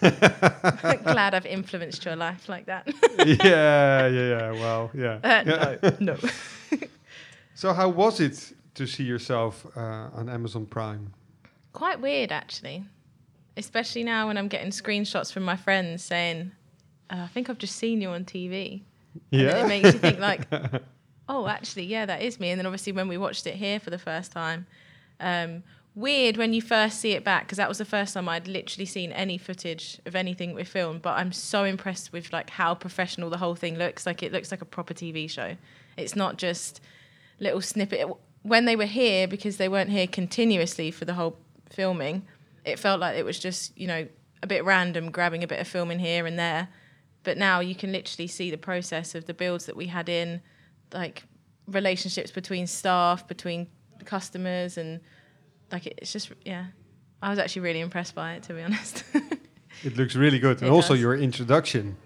Glad I've influenced your life like that. yeah, yeah, yeah. Well, yeah. Uh, yeah. no, no. So, how was it to see yourself uh, on Amazon Prime? Quite weird, actually. Especially now when I'm getting screenshots from my friends saying, uh, I think I've just seen you on TV. Yeah. it makes you think, like, oh, actually, yeah, that is me. And then obviously when we watched it here for the first time, um, weird when you first see it back because that was the first time I'd literally seen any footage of anything we filmed. But I'm so impressed with like how professional the whole thing looks. Like it looks like a proper TV show. It's not just little snippet. When they were here, because they weren't here continuously for the whole filming, it felt like it was just you know a bit random, grabbing a bit of film in here and there. But now you can literally see the process of the builds that we had in, like relationships between staff, between customers, and like it's just yeah. I was actually really impressed by it, to be honest. It looks really good. And It also your introduction.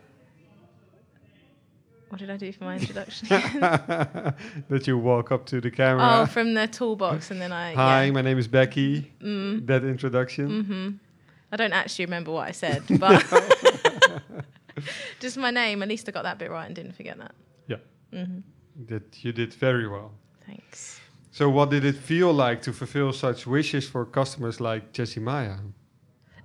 What did I do for my introduction? that you walk up to the camera. oh, from the toolbox, and then I Hi, yeah. my name is Becky. Mm, That introduction. hmm I don't actually remember what I said, but just my name. At least I got that bit right and didn't forget that. Yeah. hmm That you did very well. Thanks. So, what did it feel like to fulfill such wishes for customers like Jessie Maya?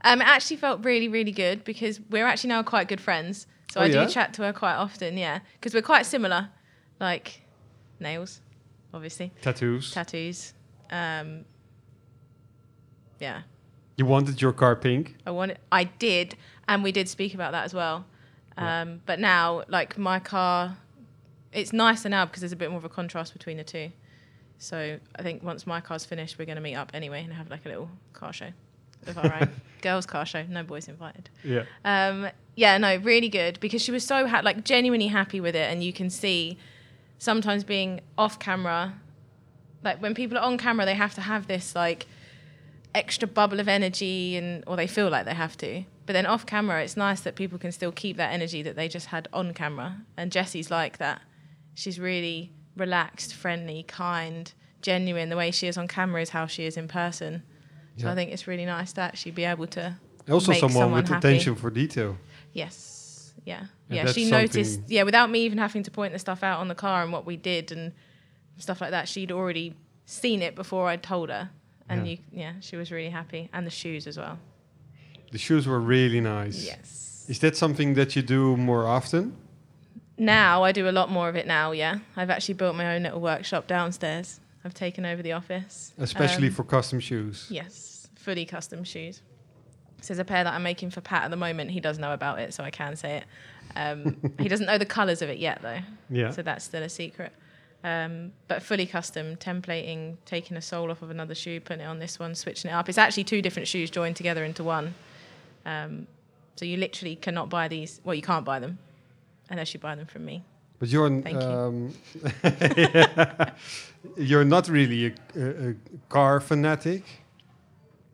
Um, it actually felt really, really good because we're actually now quite good friends. So Oh, I yeah? do chat to her quite often, yeah, because we're quite similar, like nails, obviously, Tattoos. tattoos. Um, yeah, you wanted your car pink. I want. I did, and we did speak about that as well. Yeah. Um, but now, like my car, it's nicer now because there's a bit more of a contrast between the two. So I think once my car's finished, we're going to meet up anyway and have like a little car show of our own. Girls' car show, no boys invited. Yeah. Um, yeah, no, really good because she was so ha- like genuinely happy with it, and you can see sometimes being off camera, like when people are on camera, they have to have this like extra bubble of energy, and or they feel like they have to. But then off camera, it's nice that people can still keep that energy that they just had on camera. And Jessie's like that. She's really relaxed, friendly, kind, genuine. The way she is on camera is how she is in person. So Yeah. I think it's really nice to actually be able to Also, make someone, someone with happy. attention for detail. Yes. Yeah. And Yeah. She noticed. Yeah. Without me even having to point the stuff out on the car and what we did and stuff like that, she'd already seen it before I told her. And Yeah. you, yeah, she was really happy, and the shoes as well. The shoes were really nice. Yes. Is that something that you do more often? Now I do a lot more of it now. Yeah, I've actually built my own little workshop downstairs. I've taken over the office. Especially Um, for custom shoes. Yes, fully custom shoes. So there's a pair that I'm making for Pat at the moment. He does know about it, so I can say it. Um, he doesn't know the colours of it yet, though. Yeah. So that's still a secret. Um, but fully custom, templating, taking a sole off of another shoe, putting it on this one, switching it up. It's actually two different shoes joined together into one. Um, so you literally cannot buy these. Well, you can't buy them unless you buy them from me. But you're um, you're not really a, a, a car fanatic.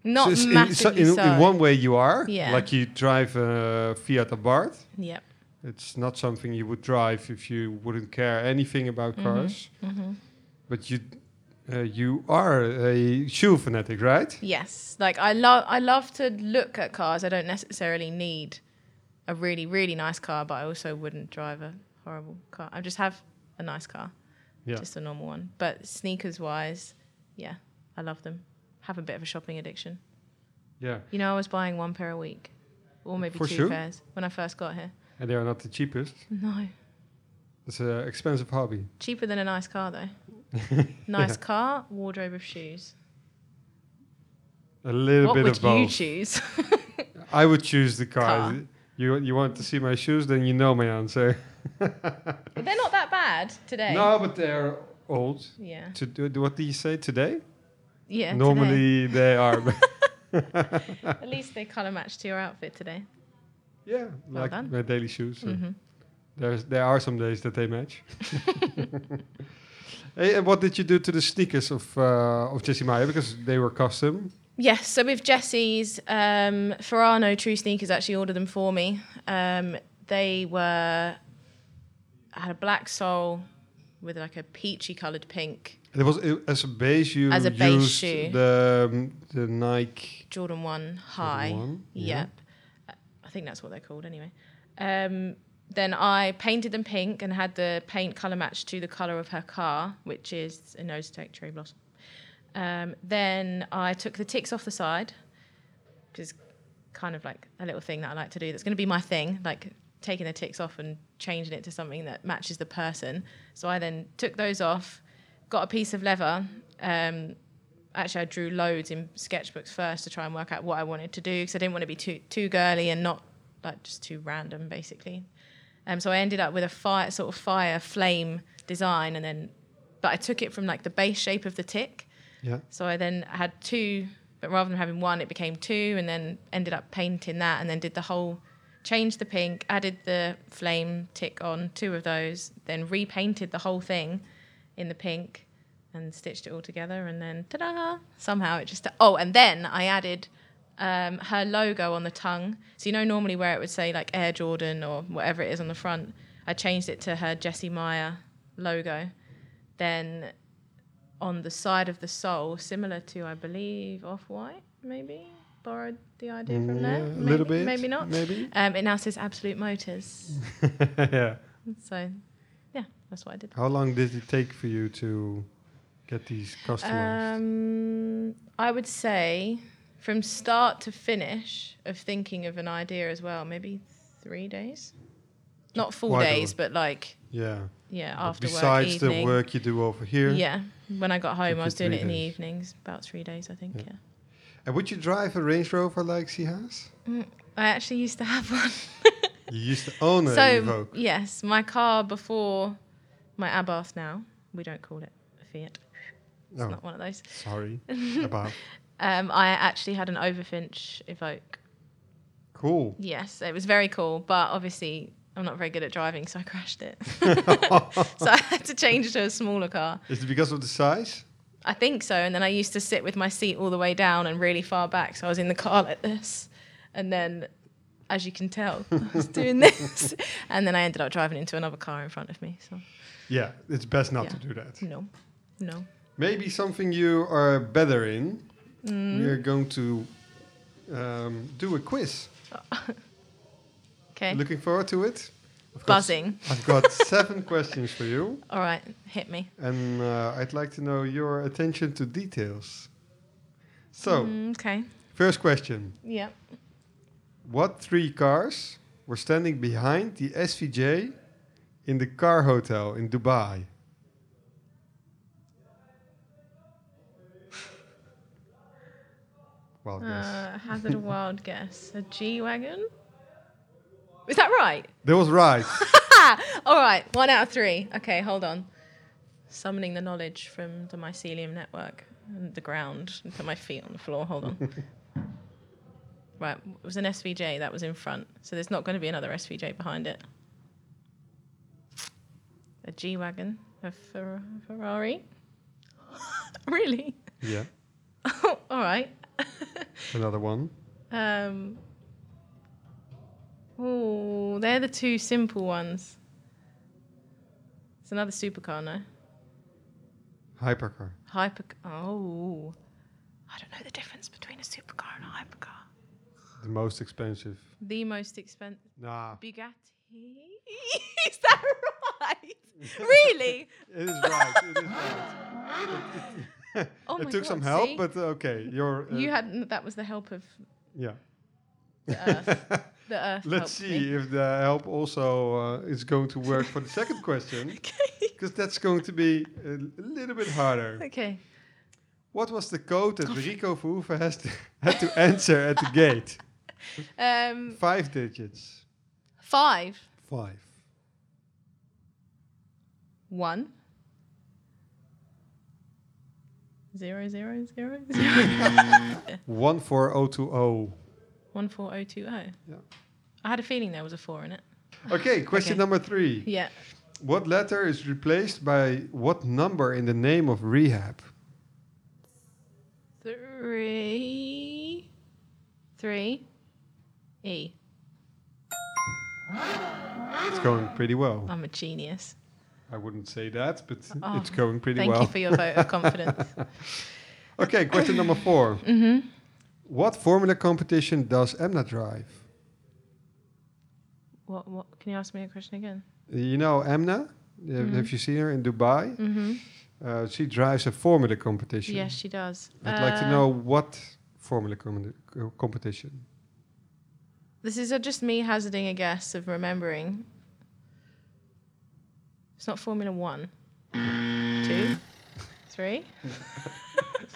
Not So it's- in, so- massively in, so. in one way, you are. Yeah. Like you drive a Fiat Abarth. Yep. It's not something you would drive if you wouldn't care anything about Mhm. cars. hmm But you, uh, you are a shoe fanatic, right? Yes, like I love I love to look at cars. I don't necessarily need a really really nice car, but I also wouldn't drive a horrible car. I just have a nice car, Yeah. just a normal one. But sneakers wise, yeah, I love them. have a bit of a shopping addiction. Yeah. You know, I was buying one pair a week, or maybe For two sure. pairs when I first got here. And they are not the cheapest. No, It's an expensive hobby. cheaper than a nice car though. Nice car, wardrobe of shoes. A little what bit of both. What would you choose? I would choose the car. Car. You you want to see my shoes? Then you know my answer. But they're not that bad today. No, but they're old. Yeah. To do, do- what did you say today? Yeah. today. Normally they are. At least they color match to your outfit today. yeah, Well like done. my daily shoes. so hmm There's there are some days that they match. hey, and what did you do to the sneakers of uh, of Jessie Meyer because they were custom? Yes, so with Jesse's, um, Ferrano True Sneakers actually ordered them for me. Um, they were had a black sole with like a peachy coloured pink It was it, as a base you As a base used shoe. the um, the Nike. Jordan One High. One, yeah. Yep, I think that's what they're called anyway. Um, then I painted them pink and had the paint colour match to the colour of her car, which is a nose tech cherry blossom. Um, then I took the ticks off the side, which is kind of like a little thing that I like to do. That's going to be my thing, like taking the ticks off and changing it to something that matches the person. So I then took those off, got a piece of leather. Um, actually, I drew loads in sketchbooks first to try and work out what I wanted to do because I didn't want to be too too girly and not like just too random, basically. Um, so I ended up with a fire sort of fire flame design, and then but I took it from like the base shape of the tick. Yeah. So I then had two, but rather than having one, it became two, and then ended up painting that, and then did the whole, changed the pink, added the flame tick on two of those, then repainted the whole thing in the pink, and stitched it all together, and then ta-da! Somehow it just oh, and then I added um, her logo on the tongue. So you know normally where it would say like Air Jordan or whatever it is on the front, I changed it to her Jessie Meyer logo. Then on the side of the sole, similar to I believe Off White, maybe borrowed the idea from there. Mm, Yeah, a maybe, little bit. maybe not. Maybe. Um, it now says Absolute Motors. yeah. so yeah, that's what I did. How long did it take for you to get these customers? Um, I would say from start to finish of thinking of an idea as well, maybe three days. Not full Quite days, but like yeah. yeah, But after Besides work, the evening. work you do over here. Yeah, when I got home, I was doing it in the evenings, about three days, I think. Yeah. Yeah. And would you drive a Range Rover like she has? Mm, I actually used to have one. You used to own a so Evoque. yes, my car before my Abarth now, we don't call it a Fiat. It's Oh, not one of those. sorry about. Um, I actually had an Overfinch Evoque. Cool. Yes, it was very cool, but obviously I'm not very good at driving, so I crashed it. so I had to change to a smaller car. Is it because of the size? I think so. And then I used to sit with my seat all the way down and really far back, so I was in the car like this. And then, as you can tell, I was doing this. And then I ended up driving into another car in front of me. So Yeah, it's best not Yeah. to do that. no, no. Maybe something you are better in. Mm. We are going to um, do a quiz. Okay. Looking forward to it. I've got- Buzzing. I've got seven questions for you, All right, hit me. and uh, I'd like to know your attention to details. So, Mm, okay. first question: Yeah. What three cars were standing behind the SVJ in the car hotel in Dubai? Guess. Uh, hazard a wild guess. A G wagon. Is that right? That was right. All right, one out of three. Okay, hold on. Summoning the knowledge from the mycelium network and the ground and put my feet on the floor. Hold on. right, it was an SVJ that was in front, so there's not going to be another SVJ behind it. A G wagon, a Fer- Ferrari. really? yeah, All right. another one. Um. Oh, they're the two simple ones. It's another supercar, no? Hypercar. Hyper. Oh, I don't know the difference between a supercar and a hypercar. The most expensive. The most expensive Nah, Bugatti. is that right? really? it is right. It is right. Oh it took some help, see? but uh, okay. You're, uh, you had that was the help of yeah. the earth. The earth. Let's helped see me. if the help also uh, is going to work for the second question, Okay. because that's going to be a little bit harder. Okay. What was the code that Rico Verhoeven has to, had to answer at the gate? Um, Five digits. five. Five. One. Zero zero zero zero. One four oh two oh. One four oh two oh. Yeah. I had a feeling there was a four in it. Okay, question Okay. number three. Yeah. What letter is replaced by what number in the name of rehab? Three. Three. E. It's going pretty well. I'm a genius. I wouldn't say that, but Oh, it's going pretty Thank well. Thank you for your vote of confidence. okay, question number 4 mm-hmm. What formula competition does Emna drive? What? What? Can you ask me a question again? You know Emna? Have- Mhm. Have you seen her in Dubai? Mm-hmm. Uh, she drives a formula competition. Yes, she does. I'd like to Uh, know what formula com- competition. This is uh, just me hazarding a guess of remembering. It's not Formula One. Two. Three.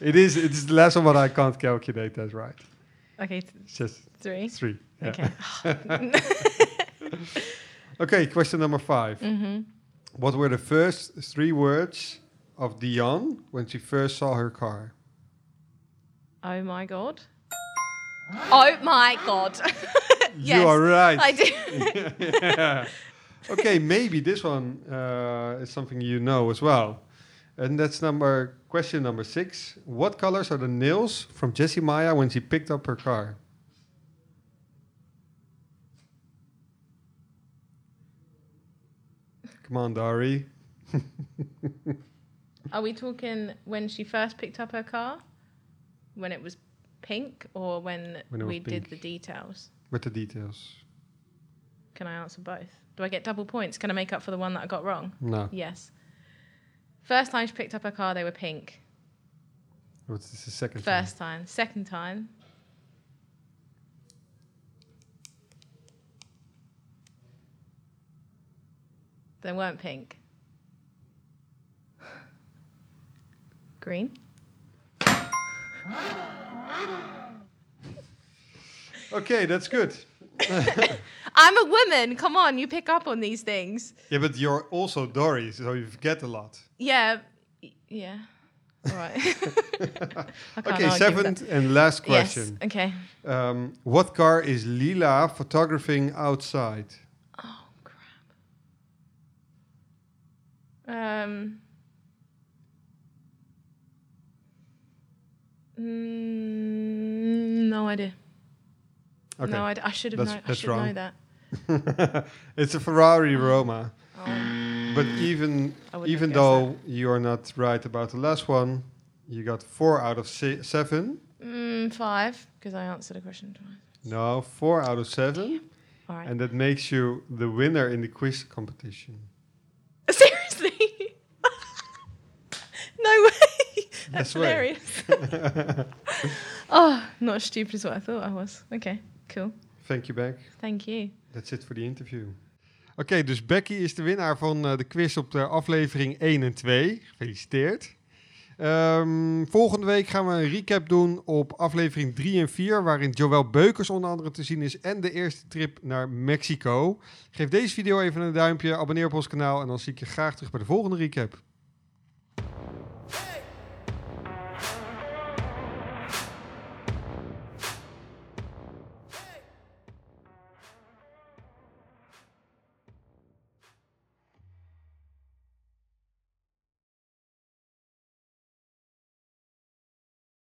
It is. It is less of what I can't calculate. That's right. Okay, th- just three. three. Yeah. Okay. Okay, question number 5 mm-hmm. What were the first three words of Dion when she first saw her car? Oh my god. Oh my god. yes, You are right. I do. yeah. Okay, maybe this one uh, is something you know as well. And that's number question number six. What colors are the nails from Jessie Maya when she picked up her car? Come on, Dari. Are we talking when she first picked up her car? When it was pink or when, When we did the details? With the details. Can I answer both? Do I get double points? Can I make up for the one that I got wrong? No. Yes. First time she picked up her car, they were pink. What's this the second time? First time. Second time. They weren't pink. Green. Okay, that's good. I'm a woman. Come on, you pick up on these things. Yeah, but you're also Dory, so you forget a lot. Yeah. Yeah. All right. Okay, seventh and last question. Yes. Okay. Um, what car is Lila photographing outside? Oh crap. Um. Mm, no idea. Okay, No idea. I should have known. I should wrong. know that. it's a Ferrari Roma. Oh, But even even guessed though you are not right about the last one, you got four out of se- seven. mm, five because I answered a question twice. No, four out of seven, All right. and that makes you the winner in the quiz competition. No way. That's hilarious. oh, not as stupid as what I thought I was. Okay, cool. Thank you, Beck. Thank you. That's it for the interview. Oké, dus Becky is de winnaar van eh, de quiz op de aflevering 1 en 2. Gefeliciteerd. Ehm, volgende week gaan we een recap doen op aflevering 3 en 4, waarin Joël Beukers onder andere te zien is en de eerste trip naar Mexico. Geef deze video even een duimpje, abonneer op ons kanaal en dan zie ik je graag terug bij de volgende recap.